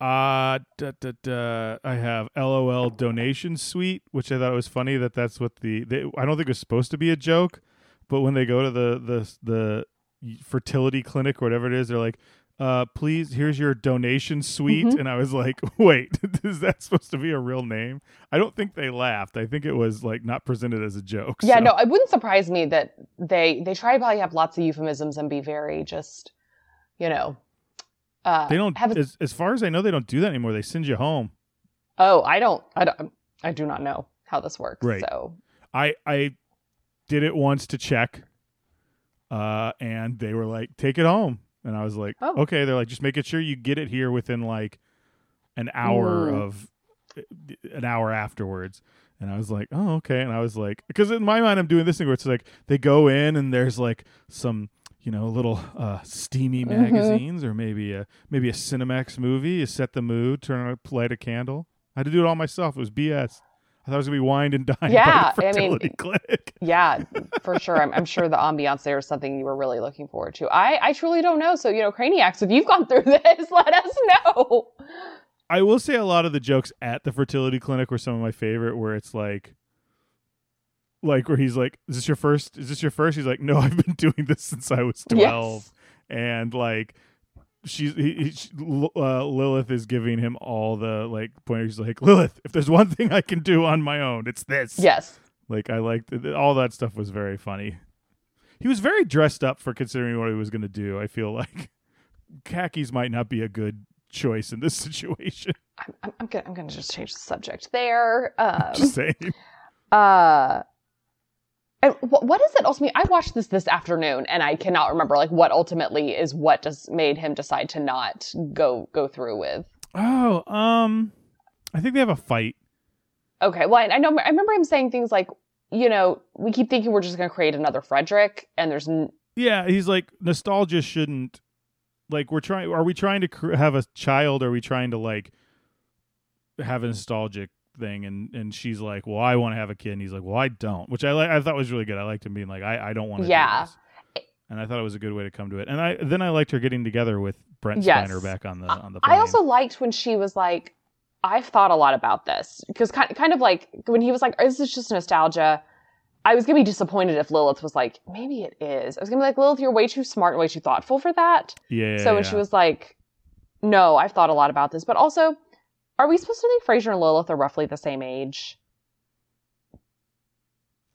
Speaker 1: uh, da, da, da, I have LOL donation suite, which I thought was funny that that's what the they, I don't think it was supposed to be a joke, but when they go to the the the fertility clinic or whatever it is, they're like, uh, please, here's your donation suite,
Speaker 2: Mhm.
Speaker 1: and I was like, wait, is that supposed to be a real name? I don't think they laughed. I think it was like not presented as a joke.
Speaker 2: Yeah,
Speaker 1: so-
Speaker 2: no, it wouldn't surprise me that they they try to probably have lots of euphemisms and be very just, you know, uh,
Speaker 1: They don't.
Speaker 2: have. A,
Speaker 1: as, as far as I know, they don't do that anymore. They send you home.
Speaker 2: oh, I don't, I don't, I do not know how this works.
Speaker 1: Right.
Speaker 2: So
Speaker 1: I I did it once to check, uh, and they were like, "Take it home," and I was like,
Speaker 2: Oh.
Speaker 1: "Okay." They're like, "Just making sure you get it here within like an hour
Speaker 2: Mm.
Speaker 1: of an hour afterwards." And I was like, "Oh, okay." And I was like, because in my mind, I'm doing this thing where it's like they go in and there's like some you know little uh, steamy
Speaker 2: Mhm.
Speaker 1: magazines or maybe a maybe a Cinemax movie. You set the mood, turn on, light a candle. I had to do it all myself. It was BS. I thought it was gonna be wined and dined
Speaker 2: Yeah, I mean,
Speaker 1: clinic.
Speaker 2: yeah, for sure. I'm, I'm sure the ambiance there is something you were really looking forward to. I I truly don't know. So you know, Craniacs, if you've gone through this, let us know.
Speaker 1: I will say a lot of the jokes at the fertility clinic were some of my favorite. Where it's like, like where he's like, "Is this your first? Is this your first? He's like, "No, I've been doing this since I was 12.
Speaker 2: Yes.
Speaker 1: and like. She's he, he, she, uh, Lilith is giving him all the like pointers. She's like Lilith, if there's one thing I can do on my own, it's this.
Speaker 2: Yes.
Speaker 1: Like I liked it. all that stuff was very funny. He was very dressed up for considering what he was going to do. I feel like khakis might not be a good choice in this situation.
Speaker 2: I'm, I'm, I'm gonna I'm gonna just change the subject there. Um,
Speaker 1: Just saying.
Speaker 2: uh, and what is it ultimately? I watched this this afternoon, and I cannot remember like what ultimately is what just made him decide to not go go through with.
Speaker 1: Oh, um, I think they have a fight.
Speaker 2: Okay, well, I, know I remember him saying things like, you know, we keep thinking we're just gonna create another Frederick, and there's n-
Speaker 1: Yeah, he's like nostalgia shouldn't like we're trying. Are we trying to cr- have a child? Or are we trying to like have a nostalgic thing? And and she's like, well, I want to have a kid, and he's like, well, I don't, which I like. I thought was really good. I liked him being like, I I don't want to.
Speaker 2: Yeah.
Speaker 1: Do this. And I thought it was a good way to come to it. And I then I liked her getting together with Brent
Speaker 2: Yes.
Speaker 1: Spiner back on the on the.
Speaker 2: I also liked when she was like, I've thought a lot about this because kind kind of like when he was like, this is just nostalgia. I was gonna be disappointed if Lilith was like, maybe it is. I was gonna be like, Lilith, you're way too smart and way too thoughtful for that.
Speaker 1: Yeah.
Speaker 2: so when she was like, no, I've thought a lot about this, but also, are we supposed to think Frasier and Lilith are roughly the same age?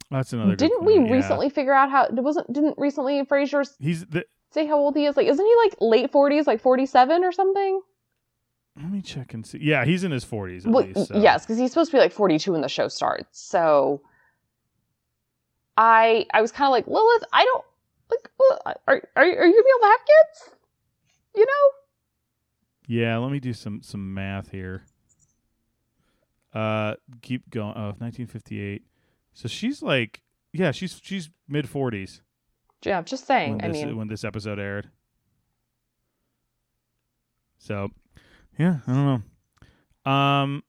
Speaker 1: that's another.
Speaker 2: Didn't we
Speaker 1: yeah.
Speaker 2: recently figure out how? Wasn't didn't recently Frasier
Speaker 1: He's the.
Speaker 2: say how old he is? Like, isn't he like late forties, like forty seven or something?
Speaker 1: Let me check and see. Yeah, he's in his forties at
Speaker 2: Well,
Speaker 1: least. so-
Speaker 2: Yes, because he's supposed to be like 42 when the show starts. So I I was kind of like Lilith. I don't like. Are are are you gonna be able to have kids? You know?
Speaker 1: Yeah, let me do some some math here. Uh, keep going. Oh, 1958. So she's like, yeah, she's she's mid 40s
Speaker 2: Yeah, I'm
Speaker 1: just
Speaker 2: saying. I mean,
Speaker 1: when this episode aired. So, yeah, I don't know. Um,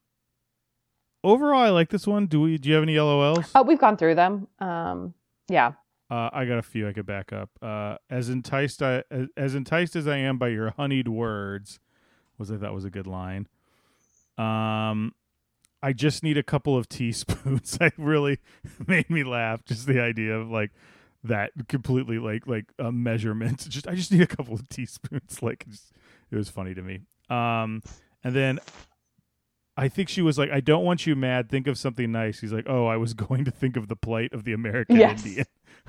Speaker 1: overall, I like this one. Do we? Do you have any LOLs?
Speaker 2: oh, we've gone through them. Um, yeah.
Speaker 1: Uh, I got a few I could back up. Uh, as enticed I, as, as enticed as I am by your honeyed words, was I thought was a good line. Um, I just need a couple of teaspoons. I really made me laugh. Just the idea of like that completely like like a measurement. Just I just need a couple of teaspoons. Like just, it was funny to me. Um, and then I think she was like, "I don't want you mad. Think of something nice." He's like, "Oh, I was going to think of the plight of the American
Speaker 2: Yes.
Speaker 1: Indian."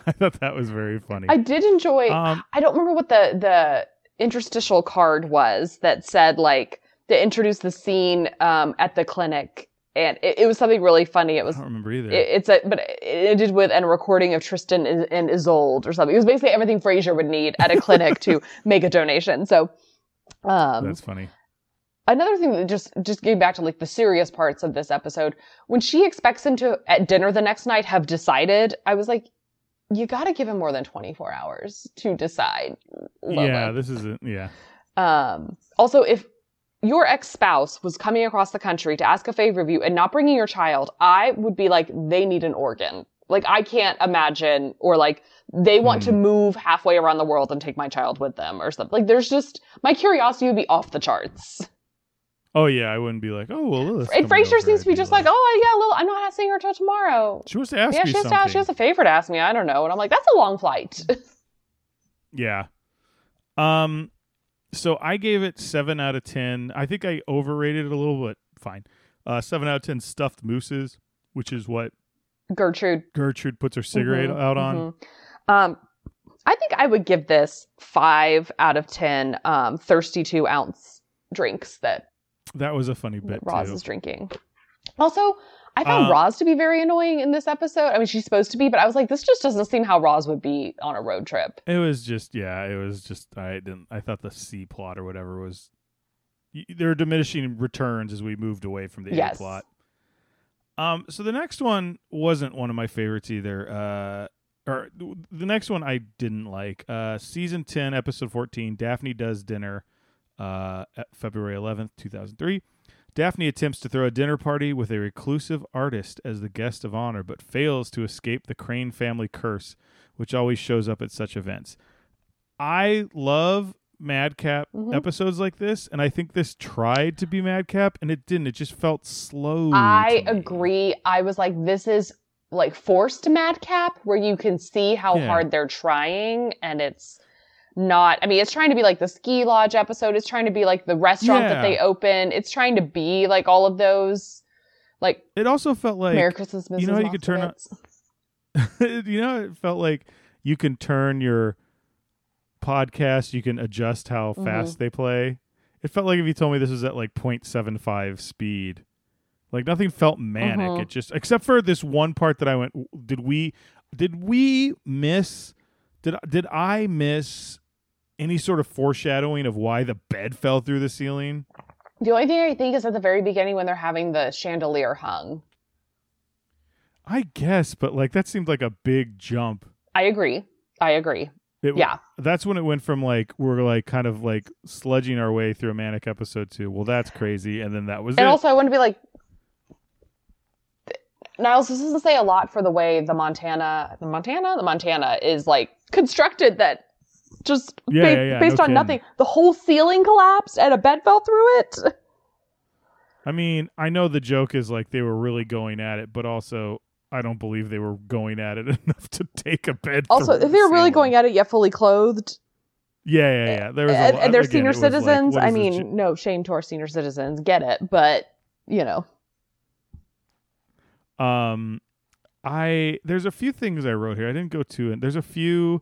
Speaker 1: I thought that was very funny.
Speaker 2: I did enjoy.
Speaker 1: um,
Speaker 2: I don't remember what the the interstitial card was that said like to introduce the scene um, at the clinic, and it, it was something really funny. It was I
Speaker 1: don't remember either.
Speaker 2: It, it's a, but it ended with and a recording of Tristan and, and Isolde or something. It was basically everything Frasier would need at a clinic to make a donation. So, um,
Speaker 1: That's funny.
Speaker 2: another thing that just just getting back to like the serious parts of this episode, when she expects him to at dinner the next night have decided, I was like, you got to give him more than twenty four hours to decide. Lilith.
Speaker 1: Yeah, this is it. Yeah.
Speaker 2: Um, also, if your ex spouse was coming across the country to ask a favor of you and not bringing your child, I would be like, they need an organ. Like, I can't imagine, or like, they want to
Speaker 1: Hmm.
Speaker 2: move halfway around the world and take my child with them or something. Like, there's just, my curiosity would be off the charts.
Speaker 1: Oh yeah, I wouldn't be like, oh well. Lilith's
Speaker 2: And
Speaker 1: over.
Speaker 2: seems to be just like, oh, yeah, Lil, I'm not seeing her till tomorrow.
Speaker 1: she wants to ask
Speaker 2: yeah,
Speaker 1: me
Speaker 2: she has, to, she has a favor to ask me. I don't know. And I'm like, that's a long flight.
Speaker 1: Yeah. Um so I gave it 7 out of 10. I think I overrated it a little but fine. Uh 7 out of 10 stuffed mooses, which is what
Speaker 2: Gertrude
Speaker 1: Gertrude puts her cigarette
Speaker 2: Mhm,
Speaker 1: out on.
Speaker 2: mhm. Um, I think I would give this five out of ten um, thirsty-two ounce drinks that,
Speaker 1: That was a funny bit
Speaker 2: Roz
Speaker 1: too.
Speaker 2: is drinking. Also, I found
Speaker 1: Uh,
Speaker 2: Roz to be very annoying in this episode. I mean, she's supposed to be, but I was like, this just doesn't seem how Roz would be on a road trip.
Speaker 1: It was just yeah, it was just I didn't I thought the C plot or whatever was there were diminishing returns as we moved away from the
Speaker 2: Yes.
Speaker 1: A plot. Um so the next one wasn't one of my favorites either. Uh or the next one I didn't like. Uh season 10 episode 14 Daphne does dinner uh February 11th, 2003. Daphne attempts to throw a dinner party with a reclusive artist as the guest of honor, but fails to escape the Crane family curse, which always shows up at such events. I love Madcap
Speaker 2: Mhm.
Speaker 1: episodes like this, and I think this tried to be Madcap, and it didn't. It just felt slow.
Speaker 2: I agree. I was like, this is like forced madcap, where you can see how
Speaker 1: Yeah.
Speaker 2: hard they're trying, and it's not. I mean, it's trying to be like the ski lodge episode. It's trying to be like the restaurant that they open. It's trying to be like all of those, like,
Speaker 1: It also felt like
Speaker 2: Merry Christmas, Mrs.
Speaker 1: you know how you could turn on- you know, it felt like you can turn your podcast, you can adjust how
Speaker 2: Mhm.
Speaker 1: fast they play. It felt like if you told me this was at like 0.75 speed. Like nothing felt manic.
Speaker 2: Mhm.
Speaker 1: It just except for this one part that I went did we did we miss did did I miss any sort of foreshadowing of why the bed fell through the ceiling?
Speaker 2: The only thing I think is at the very beginning when they're having the chandelier hung.
Speaker 1: I guess, but like that seemed like a big jump.
Speaker 2: I agree. I agree.
Speaker 1: It,
Speaker 2: Yeah.
Speaker 1: that's when it went from like we're like kind of like sludging our way through a manic episode to well that's crazy and then that was
Speaker 2: And
Speaker 1: it.
Speaker 2: also, I want to be like, Niles, this doesn't say a lot for the way the Montana, the Montana, the Montana is like constructed. That just
Speaker 1: Yeah,
Speaker 2: ba-
Speaker 1: yeah, yeah,
Speaker 2: based
Speaker 1: no
Speaker 2: on
Speaker 1: kidding.
Speaker 2: nothing, the whole ceiling collapsed and a bed fell through it.
Speaker 1: I mean, I know the joke is like they were really going at it, but also I don't believe they were going at it enough to take a bed.
Speaker 2: Also, if they were really going at it yet fully clothed,
Speaker 1: yeah, yeah, yeah. There was
Speaker 2: and,
Speaker 1: lot-
Speaker 2: and they're
Speaker 1: again,
Speaker 2: senior
Speaker 1: it was like,
Speaker 2: citizens. I mean, no shame to our senior citizens, get it, but you know,
Speaker 1: Um, I there's a few things I wrote here. I didn't go to it. There's a few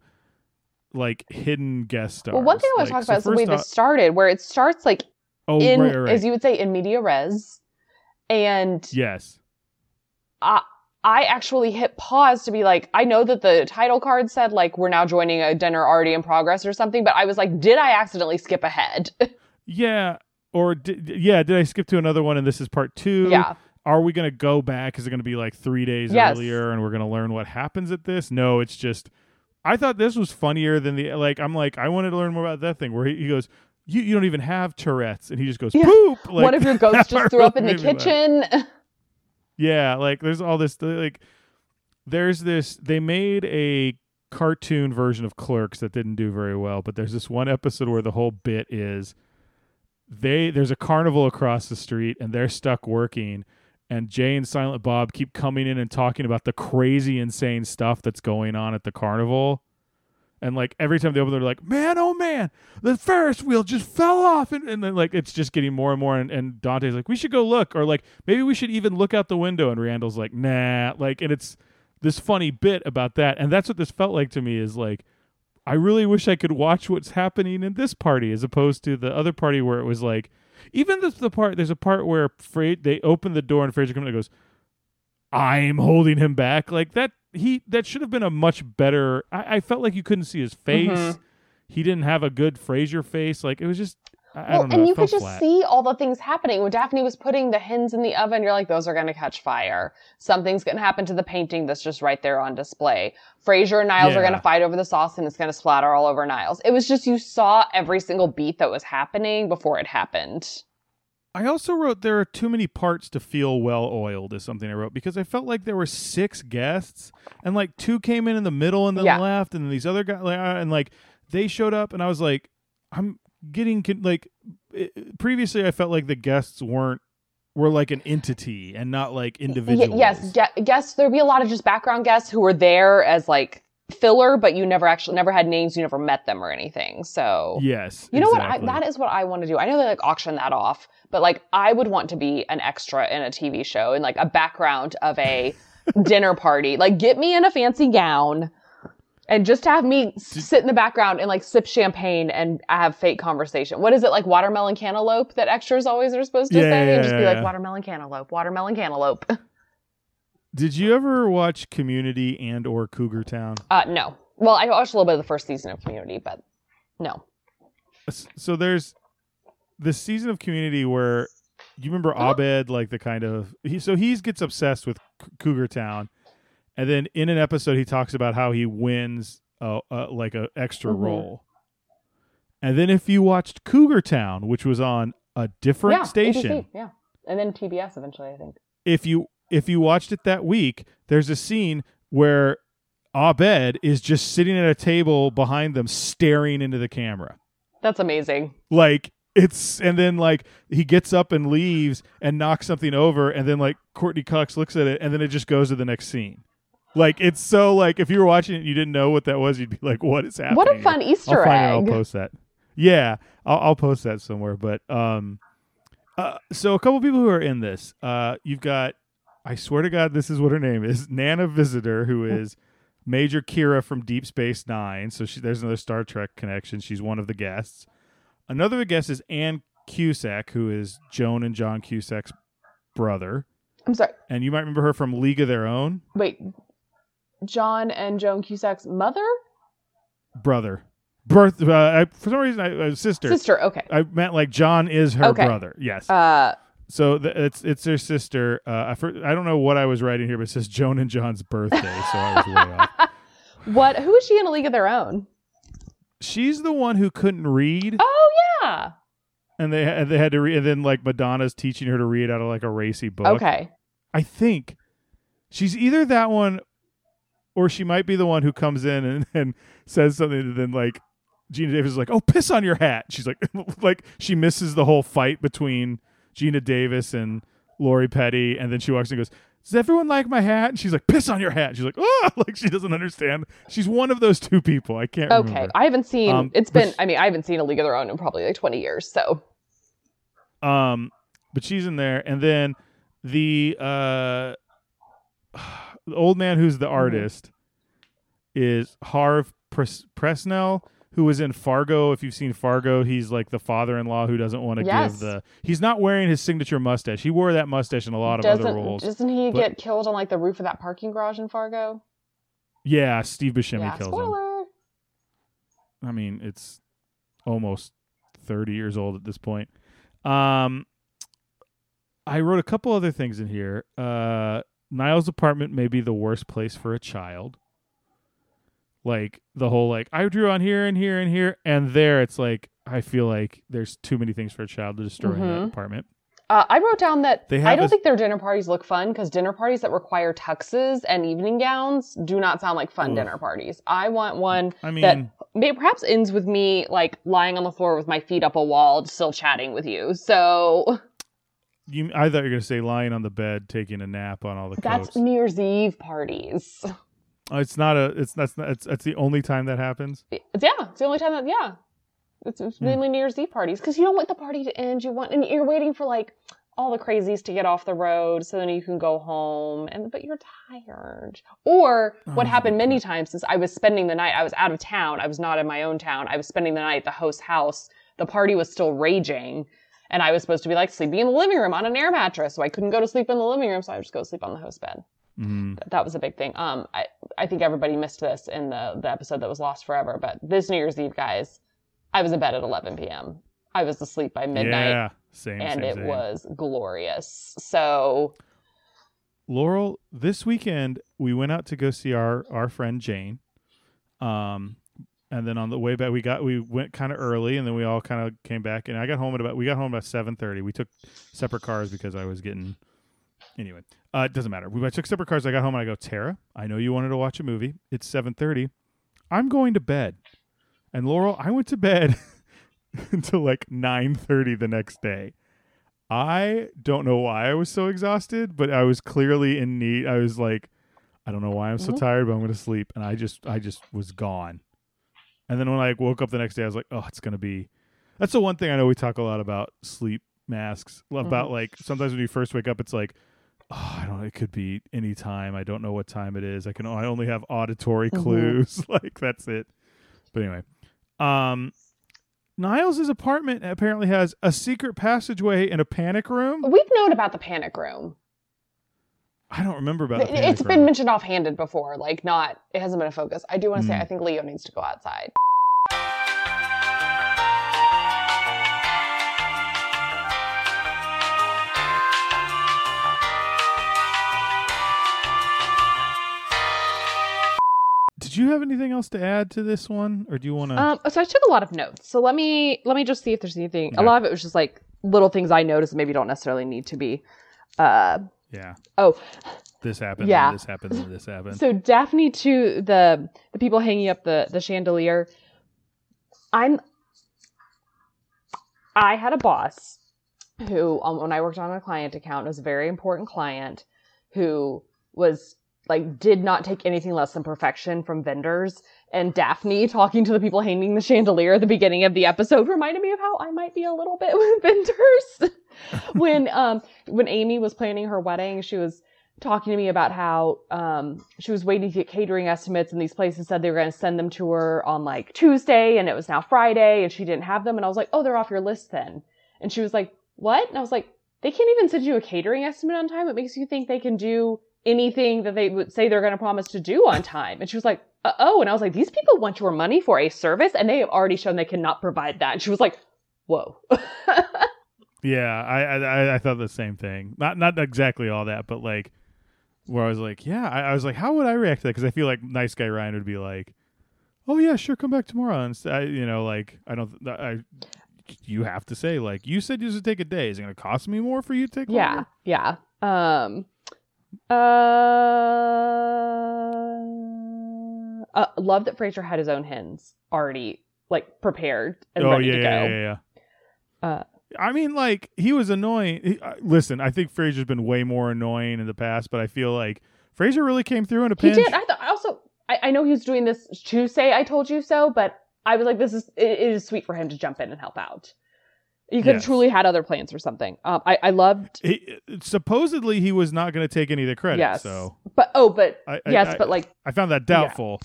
Speaker 1: like hidden guest stars.
Speaker 2: well, one thing I want to
Speaker 1: Like,
Speaker 2: talk
Speaker 1: so
Speaker 2: about is the way this started, where it starts like
Speaker 1: Oh,
Speaker 2: in,
Speaker 1: right, right.
Speaker 2: as you would say, in media res, and
Speaker 1: yes.
Speaker 2: I, I actually hit pause to be like, I know that the title card said like we're now joining a dinner already in progress or something, but I was like, did I accidentally skip ahead?
Speaker 1: Yeah. Or did, yeah, did I skip to another one and this is part two?
Speaker 2: yeah,
Speaker 1: Are we going to go back? Is it going to be like three days
Speaker 2: Yes.
Speaker 1: earlier and we're going to learn what happens at this? No, it's just, I thought this was funnier than the, like, I'm like, I wanted to learn more about that thing where he, he goes, you, you don't even have Tourette's. And he just goes,
Speaker 2: Yeah.
Speaker 1: poop. Like,
Speaker 2: one of your ghosts
Speaker 1: that
Speaker 2: just threw up in the
Speaker 1: made me laugh.
Speaker 2: kitchen.
Speaker 1: Yeah, like there's all this like there's this they made a cartoon version of Clerks that didn't do very well, but there's this one episode where the whole bit is they there's a carnival across the street and they're stuck working and Jay and Silent Bob keep coming in and talking about the crazy insane stuff that's going on at the carnival. And like every time they open, they're like, "Man, oh man, the Ferris wheel just fell off," and, and then like it's just getting more and more. And, and Dante's like, "We should go look," or like maybe we should even look out the window. And Randall's like, "Nah," like, and it's this funny bit about that, and that's what this felt like to me. Is like, I really wish I could watch what's happening in this party as opposed to the other party where it was like, even the, the part. There's a part where Fra- they open the door and Frasier comes in and goes, I'm holding him back. Like that he that should have been a much better I, I felt like you couldn't see his face.
Speaker 2: Mhm.
Speaker 1: He didn't have a good Frasier face. Like it was just I,
Speaker 2: well, and you could just
Speaker 1: flat.
Speaker 2: see all the things happening when Daphne was putting the hens in the oven. You're like, those are going to catch fire. Something's going to happen to the painting that's just right there on display. Frasier and Niles are going to fight over the sauce, and it's going to splatter all over Niles. It was just you saw every single beat that was happening before it happened.
Speaker 1: I also wrote there are too many parts to feel well oiled is something I wrote because I felt like there were six guests and like two came in in the middle and then
Speaker 2: Yeah.
Speaker 1: left and these other guys uh, and like they showed up and I was like I'm getting con- like it, previously I felt like the guests weren't were like an entity and not like
Speaker 2: Y-
Speaker 1: individuals.
Speaker 2: yes, ge- guests. There'd be a lot of just background guests who were there as like filler, but you never actually never had names. You never met them or anything. So
Speaker 1: Yes.
Speaker 2: You know
Speaker 1: exactly.
Speaker 2: what? I, that is what I want to do. I know they like auction that off, but like I would want to be an extra in a TV show and like a background of a dinner party. Like get me in a fancy gown and just to have me sit in the background and like sip champagne and have fake conversation. What is it like watermelon cantaloupe that extras always are supposed to
Speaker 1: Yeah,
Speaker 2: say?
Speaker 1: yeah,
Speaker 2: and just be
Speaker 1: yeah,
Speaker 2: like watermelon cantaloupe, watermelon cantaloupe.
Speaker 1: Did you ever watch Community and or Cougar Town?
Speaker 2: Uh no. Well, I watched a little bit of the first season of Community, but no.
Speaker 1: So there's the season of Community where you remember
Speaker 2: Uh-huh.
Speaker 1: Abed, like the kind of he. So he gets obsessed with Cougar Town, and then in an episode he talks about how he wins uh, uh, like a extra
Speaker 2: Mhm.
Speaker 1: role. And then if you watched Cougar Town, which was on a different
Speaker 2: yeah,
Speaker 1: station,
Speaker 2: ABC, yeah. And then TBS eventually, I think.
Speaker 1: if you if you watched it that week, there's a scene where Abed is just sitting at a table behind them, staring into the camera.
Speaker 2: That's amazing.
Speaker 1: Like it's and then like he gets up and leaves and knocks something over, and then like Courteney Cox looks at it, and then it just goes to the next scene. Like it's so like if you were watching it and you didn't know what that was, you'd be like, "What is happening?"
Speaker 2: What a fun Easter
Speaker 1: I'll find it. I'll post that. Yeah, I'll, I'll post that somewhere. But um, uh, so a couple people who are in this. Uh, you've got. I swear to God, this is what her name is. Nana Visitor, who is Major Kira from Deep Space Nine. So she, there's another Star Trek connection. She's one of the guests. Another guest is Ann Cusack, who is Joan and John Cusack's brother.
Speaker 2: I'm sorry.
Speaker 1: And you might remember her from League of Their Own.
Speaker 2: Wait, John and Joan Cusack's mother,
Speaker 1: Brother. Birth. Uh, I, for some reason, I, uh, sister.
Speaker 2: sister. Okay.
Speaker 1: I meant like John is her
Speaker 2: Okay.
Speaker 1: brother. Yes.
Speaker 2: Uh,
Speaker 1: so th- it's it's their sister. Uh, I, for, I don't know what I was writing here, but it says Joan and John's birthday, so I was way off.
Speaker 2: what? Who is she in a league of their own?
Speaker 1: She's the one who couldn't read,
Speaker 2: Oh yeah.
Speaker 1: and they and they had to read, and then like Madonna's teaching her to read out of like a racy book.
Speaker 2: Okay.
Speaker 1: I think she's either that one, or she might be the one who comes in and, and says something, and then like Geena Davis is like, "Oh, piss on your hat." She's like, like she misses the whole fight between Geena Davis and Lori Petty, and then she walks in and goes, does everyone like my hat? And she's like, piss on your hat. She's like, oh, like she doesn't understand. She's one of those two people. I can't
Speaker 2: Okay,
Speaker 1: remember.
Speaker 2: I haven't seen.
Speaker 1: Um,
Speaker 2: it's been. I mean, I haven't seen a League of Their Own in probably like twenty years. So
Speaker 1: Um, but she's in there, and then the uh, the old man who's the artist is Harve Pres- Presnell, who was in Fargo. If you've seen Fargo, he's like the father-in-law who doesn't want to
Speaker 2: Yes.
Speaker 1: give the. He's not wearing his signature mustache. He wore that mustache in a lot of other
Speaker 2: doesn't
Speaker 1: roles.
Speaker 2: doesn't he
Speaker 1: but-
Speaker 2: get killed on like the roof of that parking garage in Fargo?
Speaker 1: Yeah, Steve Buscemi
Speaker 2: yeah,
Speaker 1: kills him.
Speaker 2: spoiler.
Speaker 1: I mean, it's almost 30 years old at this point. Um, I wrote a couple other things in here. Uh, Niles' apartment may be the worst place for a child. Like the whole like I drew on here and here and here and there. It's like I feel like there's too many things for a child to destroy in that
Speaker 2: Mhm.
Speaker 1: apartment.
Speaker 2: Uh, I wrote down that
Speaker 1: They
Speaker 2: I don't
Speaker 1: a-
Speaker 2: think their dinner parties look fun because dinner parties that require tuxes and evening gowns do not sound like fun
Speaker 1: Oof.
Speaker 2: dinner parties. I want one
Speaker 1: I mean,
Speaker 2: that may, perhaps ends with me like lying on the floor with my feet up a wall, still chatting with you. So
Speaker 1: you. I thought you were gonna say lying on the bed taking a nap on all the
Speaker 2: that's. New Year's Eve parties.
Speaker 1: Oh, it's not a. It's that's not. It's that's the only time that happens.
Speaker 2: It's, yeah, it's the only time that yeah, it's, it's
Speaker 1: Hmm.
Speaker 2: mainly New Year's Eve parties because you don't want the party to end. You want and you're waiting for like all the crazies to get off the road so then you can go home and but you're tired. Or
Speaker 1: Oh,
Speaker 2: what
Speaker 1: a
Speaker 2: happened many times is I was spending the night. I was out of town. I was not in my own town. I was spending the night at the host's house. The party was still raging. And I was supposed to be like sleeping in the living room on an air mattress, so I couldn't go to sleep in the living room, so I would just go to sleep on the host bed
Speaker 1: Mm.
Speaker 2: that was a big thing. Um, I I think everybody missed this in the the episode that was lost forever. But this New Year's Eve, guys, I was in bed at 11 p.m. I was asleep by midnight,
Speaker 1: Yeah, same.
Speaker 2: and
Speaker 1: same,
Speaker 2: it
Speaker 1: same.
Speaker 2: was glorious. So
Speaker 1: Laurel, this weekend we went out to go see our our friend Jane. Um and then on the way back we got we went kind of early and then we all kind of came back and I got home at about we got home about 7:30. We took separate cars because I was getting Anyway, uh it doesn't matter. We I took separate cars. I got home and I go, "Tara, I know you wanted to watch a movie. It's 7:30. I'm going to bed." And Laurel, I went to bed until like 9:30 the next day. I don't know why I was so exhausted, but I was clearly in need. I was like, I don't know why I'm so
Speaker 2: Mhm.
Speaker 1: tired, but I'm going to sleep. And I just, I just was gone. And then when I woke up the next day, I was like, oh, it's going to be. That's the one thing I know we talk a lot about sleep masks. About
Speaker 2: Mhm.
Speaker 1: like sometimes when you first wake up, it's like, oh, I don't. It could be any time. I don't know what time it is. I can. I only have auditory
Speaker 2: Mhm.
Speaker 1: clues. like that's it. But anyway, um, Niles' apartment apparently has a secret passageway and a panic room.
Speaker 2: we've known about the panic room.
Speaker 1: I don't remember about the
Speaker 2: it's
Speaker 1: room.
Speaker 2: been mentioned offhanded before, like not. It hasn't been a focus. I do want to say
Speaker 1: Mm.
Speaker 2: I think Leo needs to go outside.
Speaker 1: Did you have anything else to add to this one, or do you want to?
Speaker 2: Um, so I took a lot of notes. So let me let me just see if there's anything.
Speaker 1: Okay.
Speaker 2: A lot of it was just like little things I noticed that maybe don't necessarily need to be. Uh,
Speaker 1: yeah,
Speaker 2: oh,
Speaker 1: this happened.
Speaker 2: yeah.
Speaker 1: this happened. This happened.
Speaker 2: So Daphne to the the people hanging up the the chandelier. I'm. I had a boss who, um, when I worked on a client account, was a very important client who was like did not take anything less than perfection from vendors. And Daphne talking to the people hanging the chandelier at the beginning of the episode reminded me of how I might be a little bit with vendors. when um when Amy was planning her wedding, she was talking to me about how um, she was waiting to get catering estimates, and these places said they were going to send them to her on like Tuesday, and it was now Friday, and she didn't have them. And I was like, "Oh, they're off your list then." And she was like, "What?" And I was like, "They can't even send you a catering estimate on time. It makes you think they can do anything that they would say they're going to promise to do on time." And she was like, uh, "Oh," and I was like, "These people want your money for a service, and they have already shown they cannot provide that." And she was like, "Whoa."
Speaker 1: yeah, I, I I- I thought the same thing. Not not exactly all that, but like where I was like, yeah, I, I was like, how would I react to that? Because I feel like nice guy Ryan would be like, oh yeah, sure, come back tomorrow. And I, you know, like I don't, I. You have to say like you said you should take a day. Is it going to cost me more for you to take?
Speaker 2: Yeah,
Speaker 1: longer?
Speaker 2: yeah. Um, uh, uh, love that Frasier had his own hens already like prepared and
Speaker 1: Oh
Speaker 2: ready
Speaker 1: yeah,
Speaker 2: to go.
Speaker 1: yeah, yeah, yeah.
Speaker 2: Uh,
Speaker 1: I mean, like he was annoying. He, uh, listen, I think Frasier's been way more annoying in the past, but I feel like Frasier really came through in a
Speaker 2: He
Speaker 1: pinch.
Speaker 2: did. I. I also. I, I know he was doing this to say "I told you so," but I was like, "This is it, it is sweet for him to jump in and help out." You could have
Speaker 1: Yes.
Speaker 2: truly had other plans or something. Um, I I loved.
Speaker 1: He, supposedly, he was not going to take any of the credit.
Speaker 2: yes.
Speaker 1: So
Speaker 2: But oh, but
Speaker 1: I,
Speaker 2: yes,
Speaker 1: I,
Speaker 2: but like
Speaker 1: I found that doubtful.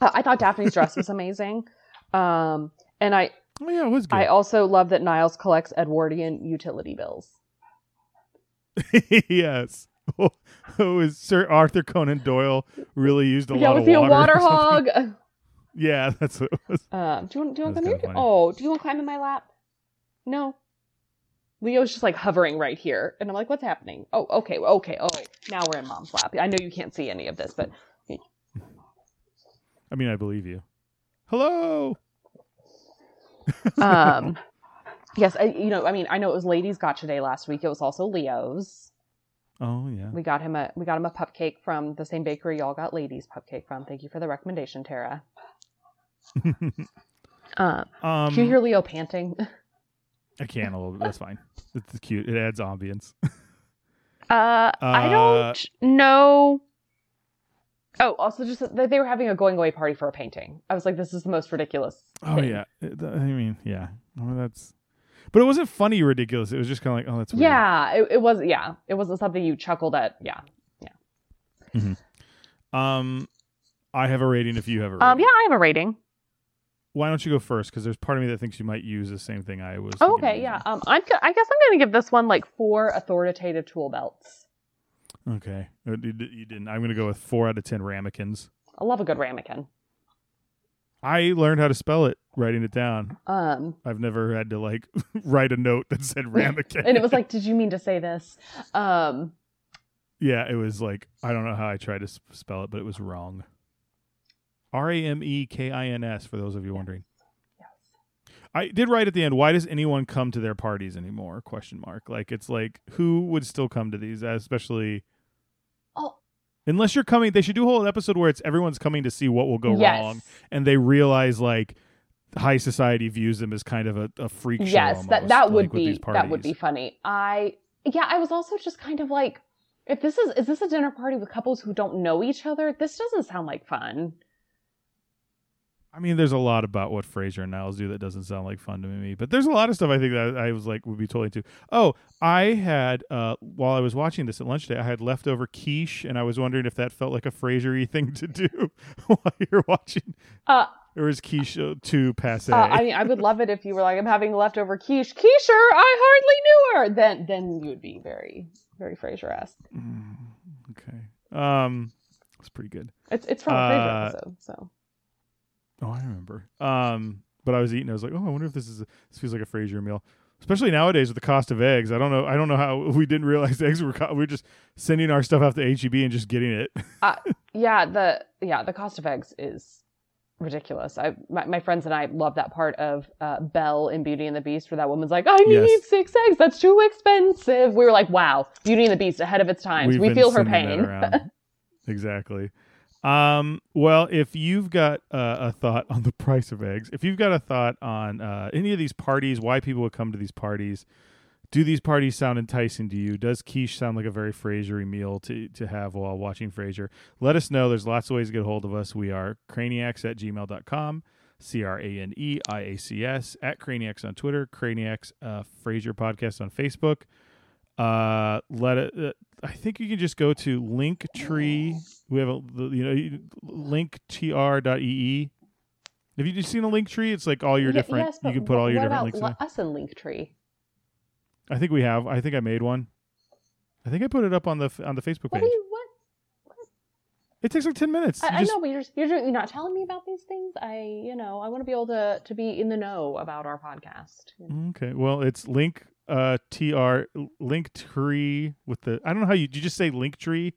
Speaker 2: uh, I thought Daphne's dress was amazing. Um, and I
Speaker 1: Oh yeah, it was good.
Speaker 2: I also love that Niles collects Edwardian utility bills.
Speaker 1: yes. Oh, oh, is Sir Arthur Conan Doyle really used a
Speaker 2: yeah,
Speaker 1: lot
Speaker 2: was
Speaker 1: of
Speaker 2: he a
Speaker 1: water? or
Speaker 2: water
Speaker 1: something?
Speaker 2: hog?
Speaker 1: Yeah, that's what it was.
Speaker 2: Um, do you want do you want to come here? Oh, do you want to climb in my lap? No. Leo's just like hovering right here, and I'm like, "What's happening?" Oh, okay, okay. Oh, now we're in mom's lap. I know you can't see any of this, but
Speaker 1: I mean, I believe you. Hello.
Speaker 2: Um, yes, I, you know, I mean, I know it was Ladies Gotcha Day last week. It was also Leo's.
Speaker 1: Oh yeah.
Speaker 2: We got him a we got him a cupcake from the same bakery y'all got Ladies cupcake from. Thank you for the recommendation, Tara. Um,
Speaker 1: um,
Speaker 2: can you hear Leo panting?
Speaker 1: I can a little bit. That's fine. It's cute. It adds ambience.
Speaker 2: Uh, I
Speaker 1: Uh,
Speaker 2: don't know. Oh, also just that they were having a going away party for a painting. I was like, this is the most ridiculous.
Speaker 1: Oh
Speaker 2: thing.
Speaker 1: yeah. I mean, yeah. Well, that's. But it wasn't funny, ridiculous. It was just kind of like, oh, that's weird.
Speaker 2: Yeah, it, it was. Yeah, it wasn't something you chuckled at. Yeah. Yeah. Mm-hmm.
Speaker 1: Um, I have a rating. If you have a rating.
Speaker 2: Um. Yeah, I have a rating.
Speaker 1: Why don't you go first? Because there's part of me that thinks you might use the same thing I was.
Speaker 2: Oh, okay. Yeah.
Speaker 1: using.
Speaker 2: Um. I'm. I guess I'm gonna give this one like four authoritative tool belts.
Speaker 1: Okay. Uh, You didn't. I'm going to go with four out of ten ramekins.
Speaker 2: I love a good ramekin.
Speaker 1: I learned how to spell it writing it down.
Speaker 2: Um.
Speaker 1: I've never had to like write a note that said ramekin.
Speaker 2: And it was like, did you mean to say this? Um.
Speaker 1: yeah, it was like I don't know how I tried to spell it, but it was wrong. R A M E K I N S for those of you wondering.
Speaker 2: Yes.
Speaker 1: I did write at the end. Why does anyone come to their parties anymore? Question mark. Like it's like who would still come to these, especially
Speaker 2: Oh.
Speaker 1: unless you're coming. They should do a whole episode where it's everyone's coming to see what will go
Speaker 2: yes.
Speaker 1: wrong, and they realize like high society views them as kind of a, a freak show.
Speaker 2: yes that that would
Speaker 1: like,
Speaker 2: be that would be funny i yeah i was also just kind of like if this is is this a dinner party with couples who don't know each other this doesn't sound like fun
Speaker 1: I mean, there's a lot about what Frasier and Niles do that doesn't sound like fun to me, but there's a lot of stuff I think that I was like would be totally into. Oh, I had uh, while I was watching this at lunch today, I had leftover quiche, and I was wondering if that felt like a Frasier-y thing to do while you're watching,
Speaker 2: uh,
Speaker 1: or is quiche uh, too passe?
Speaker 2: uh i mean i would love it if you were like i'm having leftover quiche quiche i hardly knew her then then you would be very very frasier-esque
Speaker 1: Mm, okay, um, it's pretty good.
Speaker 2: it's it's from a frasier
Speaker 1: Uh,
Speaker 2: episode so
Speaker 1: Oh, I remember. Um, but I was eating. I was like, oh, I wonder if this is a, this feels like a Frasier meal. Especially nowadays with the cost of eggs. I don't know. I don't know how we didn't realize eggs were. Co- we are just sending our stuff out to HEB and just getting it.
Speaker 2: yeah the yeah the cost of eggs is ridiculous i my, my friends and i love that part of uh, belle in beauty and the beast where that woman's like i need
Speaker 1: Yes.
Speaker 2: six eggs that's too expensive we were like wow beauty and the beast ahead of its times
Speaker 1: We've
Speaker 2: we
Speaker 1: been
Speaker 2: feel her
Speaker 1: sending that
Speaker 2: pain
Speaker 1: around. exactly. Um, well, if you've got uh, a thought on the price of eggs, if you've got a thought on uh, any of these parties, why people would come to these parties, do these parties sound enticing to you? Does quiche sound like a very Frasier meal to, to have while watching Frasier? Let us know. There's lots of ways to get a hold of us. We are craniacs at gmail.com, C R A N E I A C S, at Craniacs on Twitter, Craniacs uh, Frasier Podcast on Facebook. Uh, let it. Uh, I think you can just go to Linktree. We have a you know linktr.ee. Have you seen a link tree? It's like all your different.
Speaker 2: yes,
Speaker 1: you can put all your
Speaker 2: what
Speaker 1: different
Speaker 2: about
Speaker 1: links. in
Speaker 2: li-
Speaker 1: there.
Speaker 2: us in linktree
Speaker 1: I think we have. I think I made one. I think I put it up on the on the Facebook
Speaker 2: what
Speaker 1: page.
Speaker 2: do you what
Speaker 1: It takes like ten minutes.
Speaker 2: I, I
Speaker 1: just-
Speaker 2: know but you're, just- you're you're not telling me about these things i you know i want to be able to to be in the know about our podcast
Speaker 1: Okay. Well, it's link uh tr link tree with the. I don't know how you. Did you just say link tree?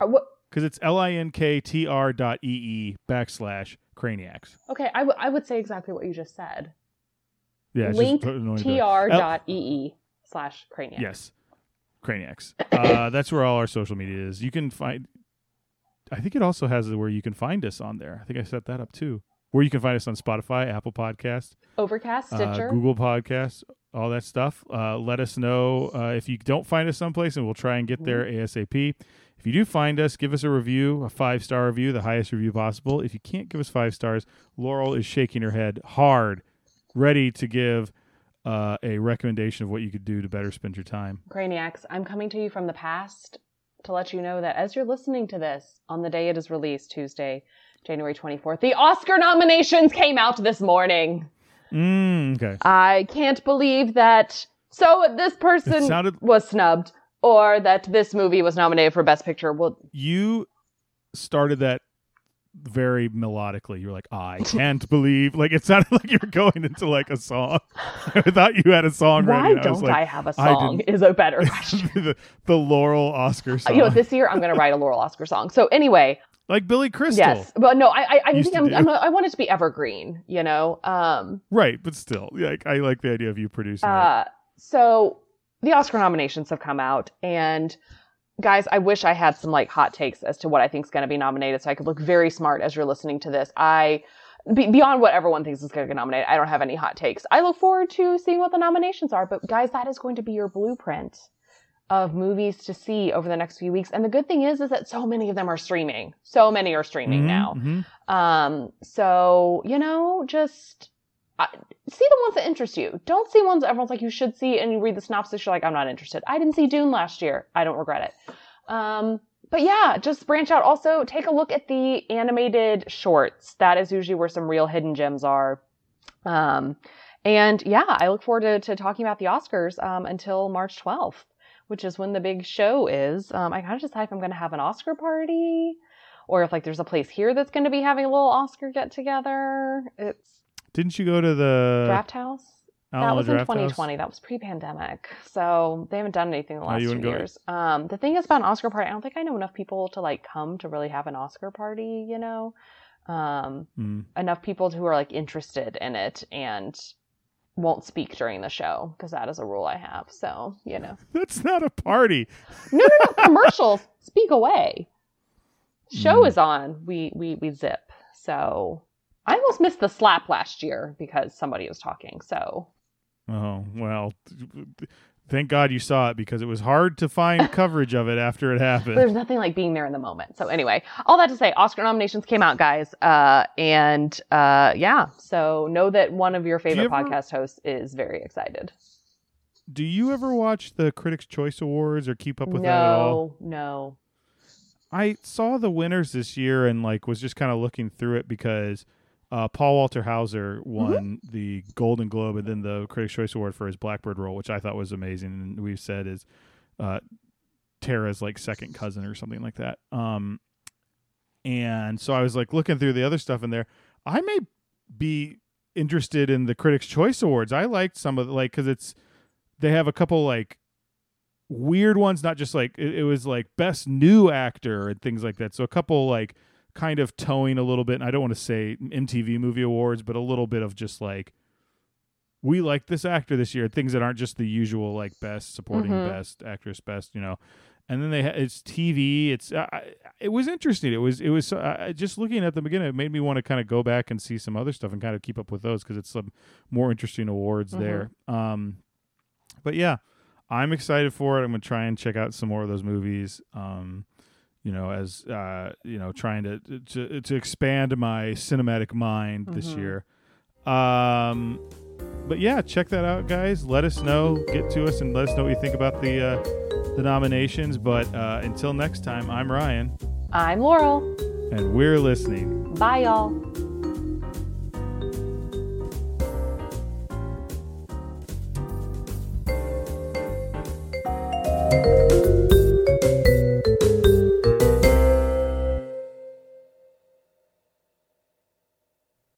Speaker 2: Uh, what
Speaker 1: Because it's l i n k t r dot e e backslash craniacs.
Speaker 2: okay I would I would say exactly what you just said
Speaker 1: Yeah.
Speaker 2: link
Speaker 1: annoying to- L-
Speaker 2: slash craniac.
Speaker 1: Yes. Craniacs. Uh, that's where all our social media is. You can find. I think it also has where you can find us on there. I think I set that up too. Where you can find us on Spotify, Apple Podcast,
Speaker 2: Overcast,
Speaker 1: uh,
Speaker 2: Stitcher.
Speaker 1: Google Podcasts, all that stuff. Uh, let us know uh, if you don't find us someplace, and we'll try and get there ASAP. If you do find us, give us a review, a five star review, the highest review possible. If you can't give us five stars, Laurel is shaking her head hard, ready to give uh, a recommendation of what you could do to better spend your time.
Speaker 2: Craniacs, I'm coming to you from the past to let you know that as you're listening to this on the day it is released, Tuesday, January 24th, the Oscar nominations came out this morning.
Speaker 1: Mm, okay.
Speaker 2: I can't believe that. So this person
Speaker 1: sounded-
Speaker 2: was snubbed, or that this movie was nominated for Best Picture. Well,
Speaker 1: You started that very melodically. You're like, I can't believe. Like it sounded like you were going into like a song. I thought you had a song
Speaker 2: why
Speaker 1: ready. and I
Speaker 2: don't
Speaker 1: like,
Speaker 2: I have a song? Is a better question.
Speaker 1: the, the Laurel Oscar song,
Speaker 2: you know, this year I'm going to write a Laurel Oscar song. So anyway,
Speaker 1: like Billy Crystal.
Speaker 2: yes, but no, I I, I think I'm. I'm I want it to be evergreen. You know, um,
Speaker 1: Right, but still, like I like the idea of you producing it.
Speaker 2: Uh, so the Oscar nominations have come out, and guys, I wish I had some like hot takes as to what I think is going to be nominated, so I could look very smart as you're listening to this. I be, beyond what everyone thinks is going to get nominated, I don't have any hot takes. I look forward to seeing what the nominations are, but guys, that is going to be your blueprint of movies to see over the next few weeks. And the good thing is, is that so many of them are streaming. So many are streaming
Speaker 1: Mhm,
Speaker 2: now.
Speaker 1: mhm.
Speaker 2: Um, so, you know, just uh, see the ones that interest you. Don't see ones everyone's like, you should see, and you read the synopsis, you're like, I'm not interested. I didn't see Dune last year. I don't regret it. Um, but yeah, just branch out. Also, take a look at the animated shorts. That is usually where some real hidden gems are. Um, and yeah, I look forward to, to talking about the Oscars um, until March 12th, which is when the big show is. Um, I gotta decide if I'm going to have an Oscar party or if like there's a place here that's going to be having a little Oscar get together. It's
Speaker 1: Didn't you go to the
Speaker 2: Draft House. that
Speaker 1: Alamo
Speaker 2: was in
Speaker 1: Draft House?
Speaker 2: 2020. That was pre-pandemic, so they haven't done anything in the
Speaker 1: Oh,
Speaker 2: last
Speaker 1: you
Speaker 2: two years. Um, the thing is about an Oscar party, I don't think I know enough people to like come to really have an Oscar party. You know, um,
Speaker 1: Mm.
Speaker 2: enough people who are like interested in it and won't speak during the show because that is a rule I have. So you know,
Speaker 1: That's not a party.
Speaker 2: no, no, no, commercials. Speak away. Show
Speaker 1: Mm.
Speaker 2: is on. We we we zip. So I almost missed the slap last year because somebody was talking. So
Speaker 1: Oh well, thank God you saw it because it was hard to find coverage of it after it happened.
Speaker 2: there's nothing like being there in the moment. So anyway, all that to say, Oscar nominations came out, guys. Uh, and uh, yeah, so know that one of your favorite
Speaker 1: ever-
Speaker 2: podcast hosts is very excited.
Speaker 1: Do you ever watch the Critics' Choice Awards or keep up with that at all?
Speaker 2: No, no.
Speaker 1: I saw the winners this year and like was just kind of looking through it because uh, Paul Walter Hauser won the Golden Globe and then the Critics' Choice Award for his Blackbird role, which I thought was amazing. And we've said is uh, Tara's like second cousin or something like that. Um, and so I was like looking through the other stuff in there. I may be interested in the Critics' Choice Awards. I liked some of the, like because it's they have a couple like weird ones, not just like it, it was like best new actor and things like that. So a couple like kind of towing a little bit. And I don't want to say MTV Movie Awards, but a little bit of just like we like this actor this year. Things that aren't just the usual like best supporting,
Speaker 2: Mhm.
Speaker 1: best actress, best you know. And then they ha- it's TV. It's uh, it was interesting. It was it was uh, just looking at the beginning. It made me want to kind of go back and see some other stuff and kind of keep up with those because it's some more interesting awards
Speaker 2: Mhm.
Speaker 1: there. Um, but yeah, I'm excited for it. I'm gonna try and check out some more of those movies. Um, you know, as uh, you know, trying to to, to expand my cinematic mind mm-hmm.
Speaker 2: this
Speaker 1: year. Um, but yeah, check that out, guys. Let us know, get to us, and let us know what you think about the uh, the nominations. But uh, until next time, I'm Ryan.
Speaker 2: I'm Laurel.
Speaker 1: And we're listening.
Speaker 2: Bye, y'all.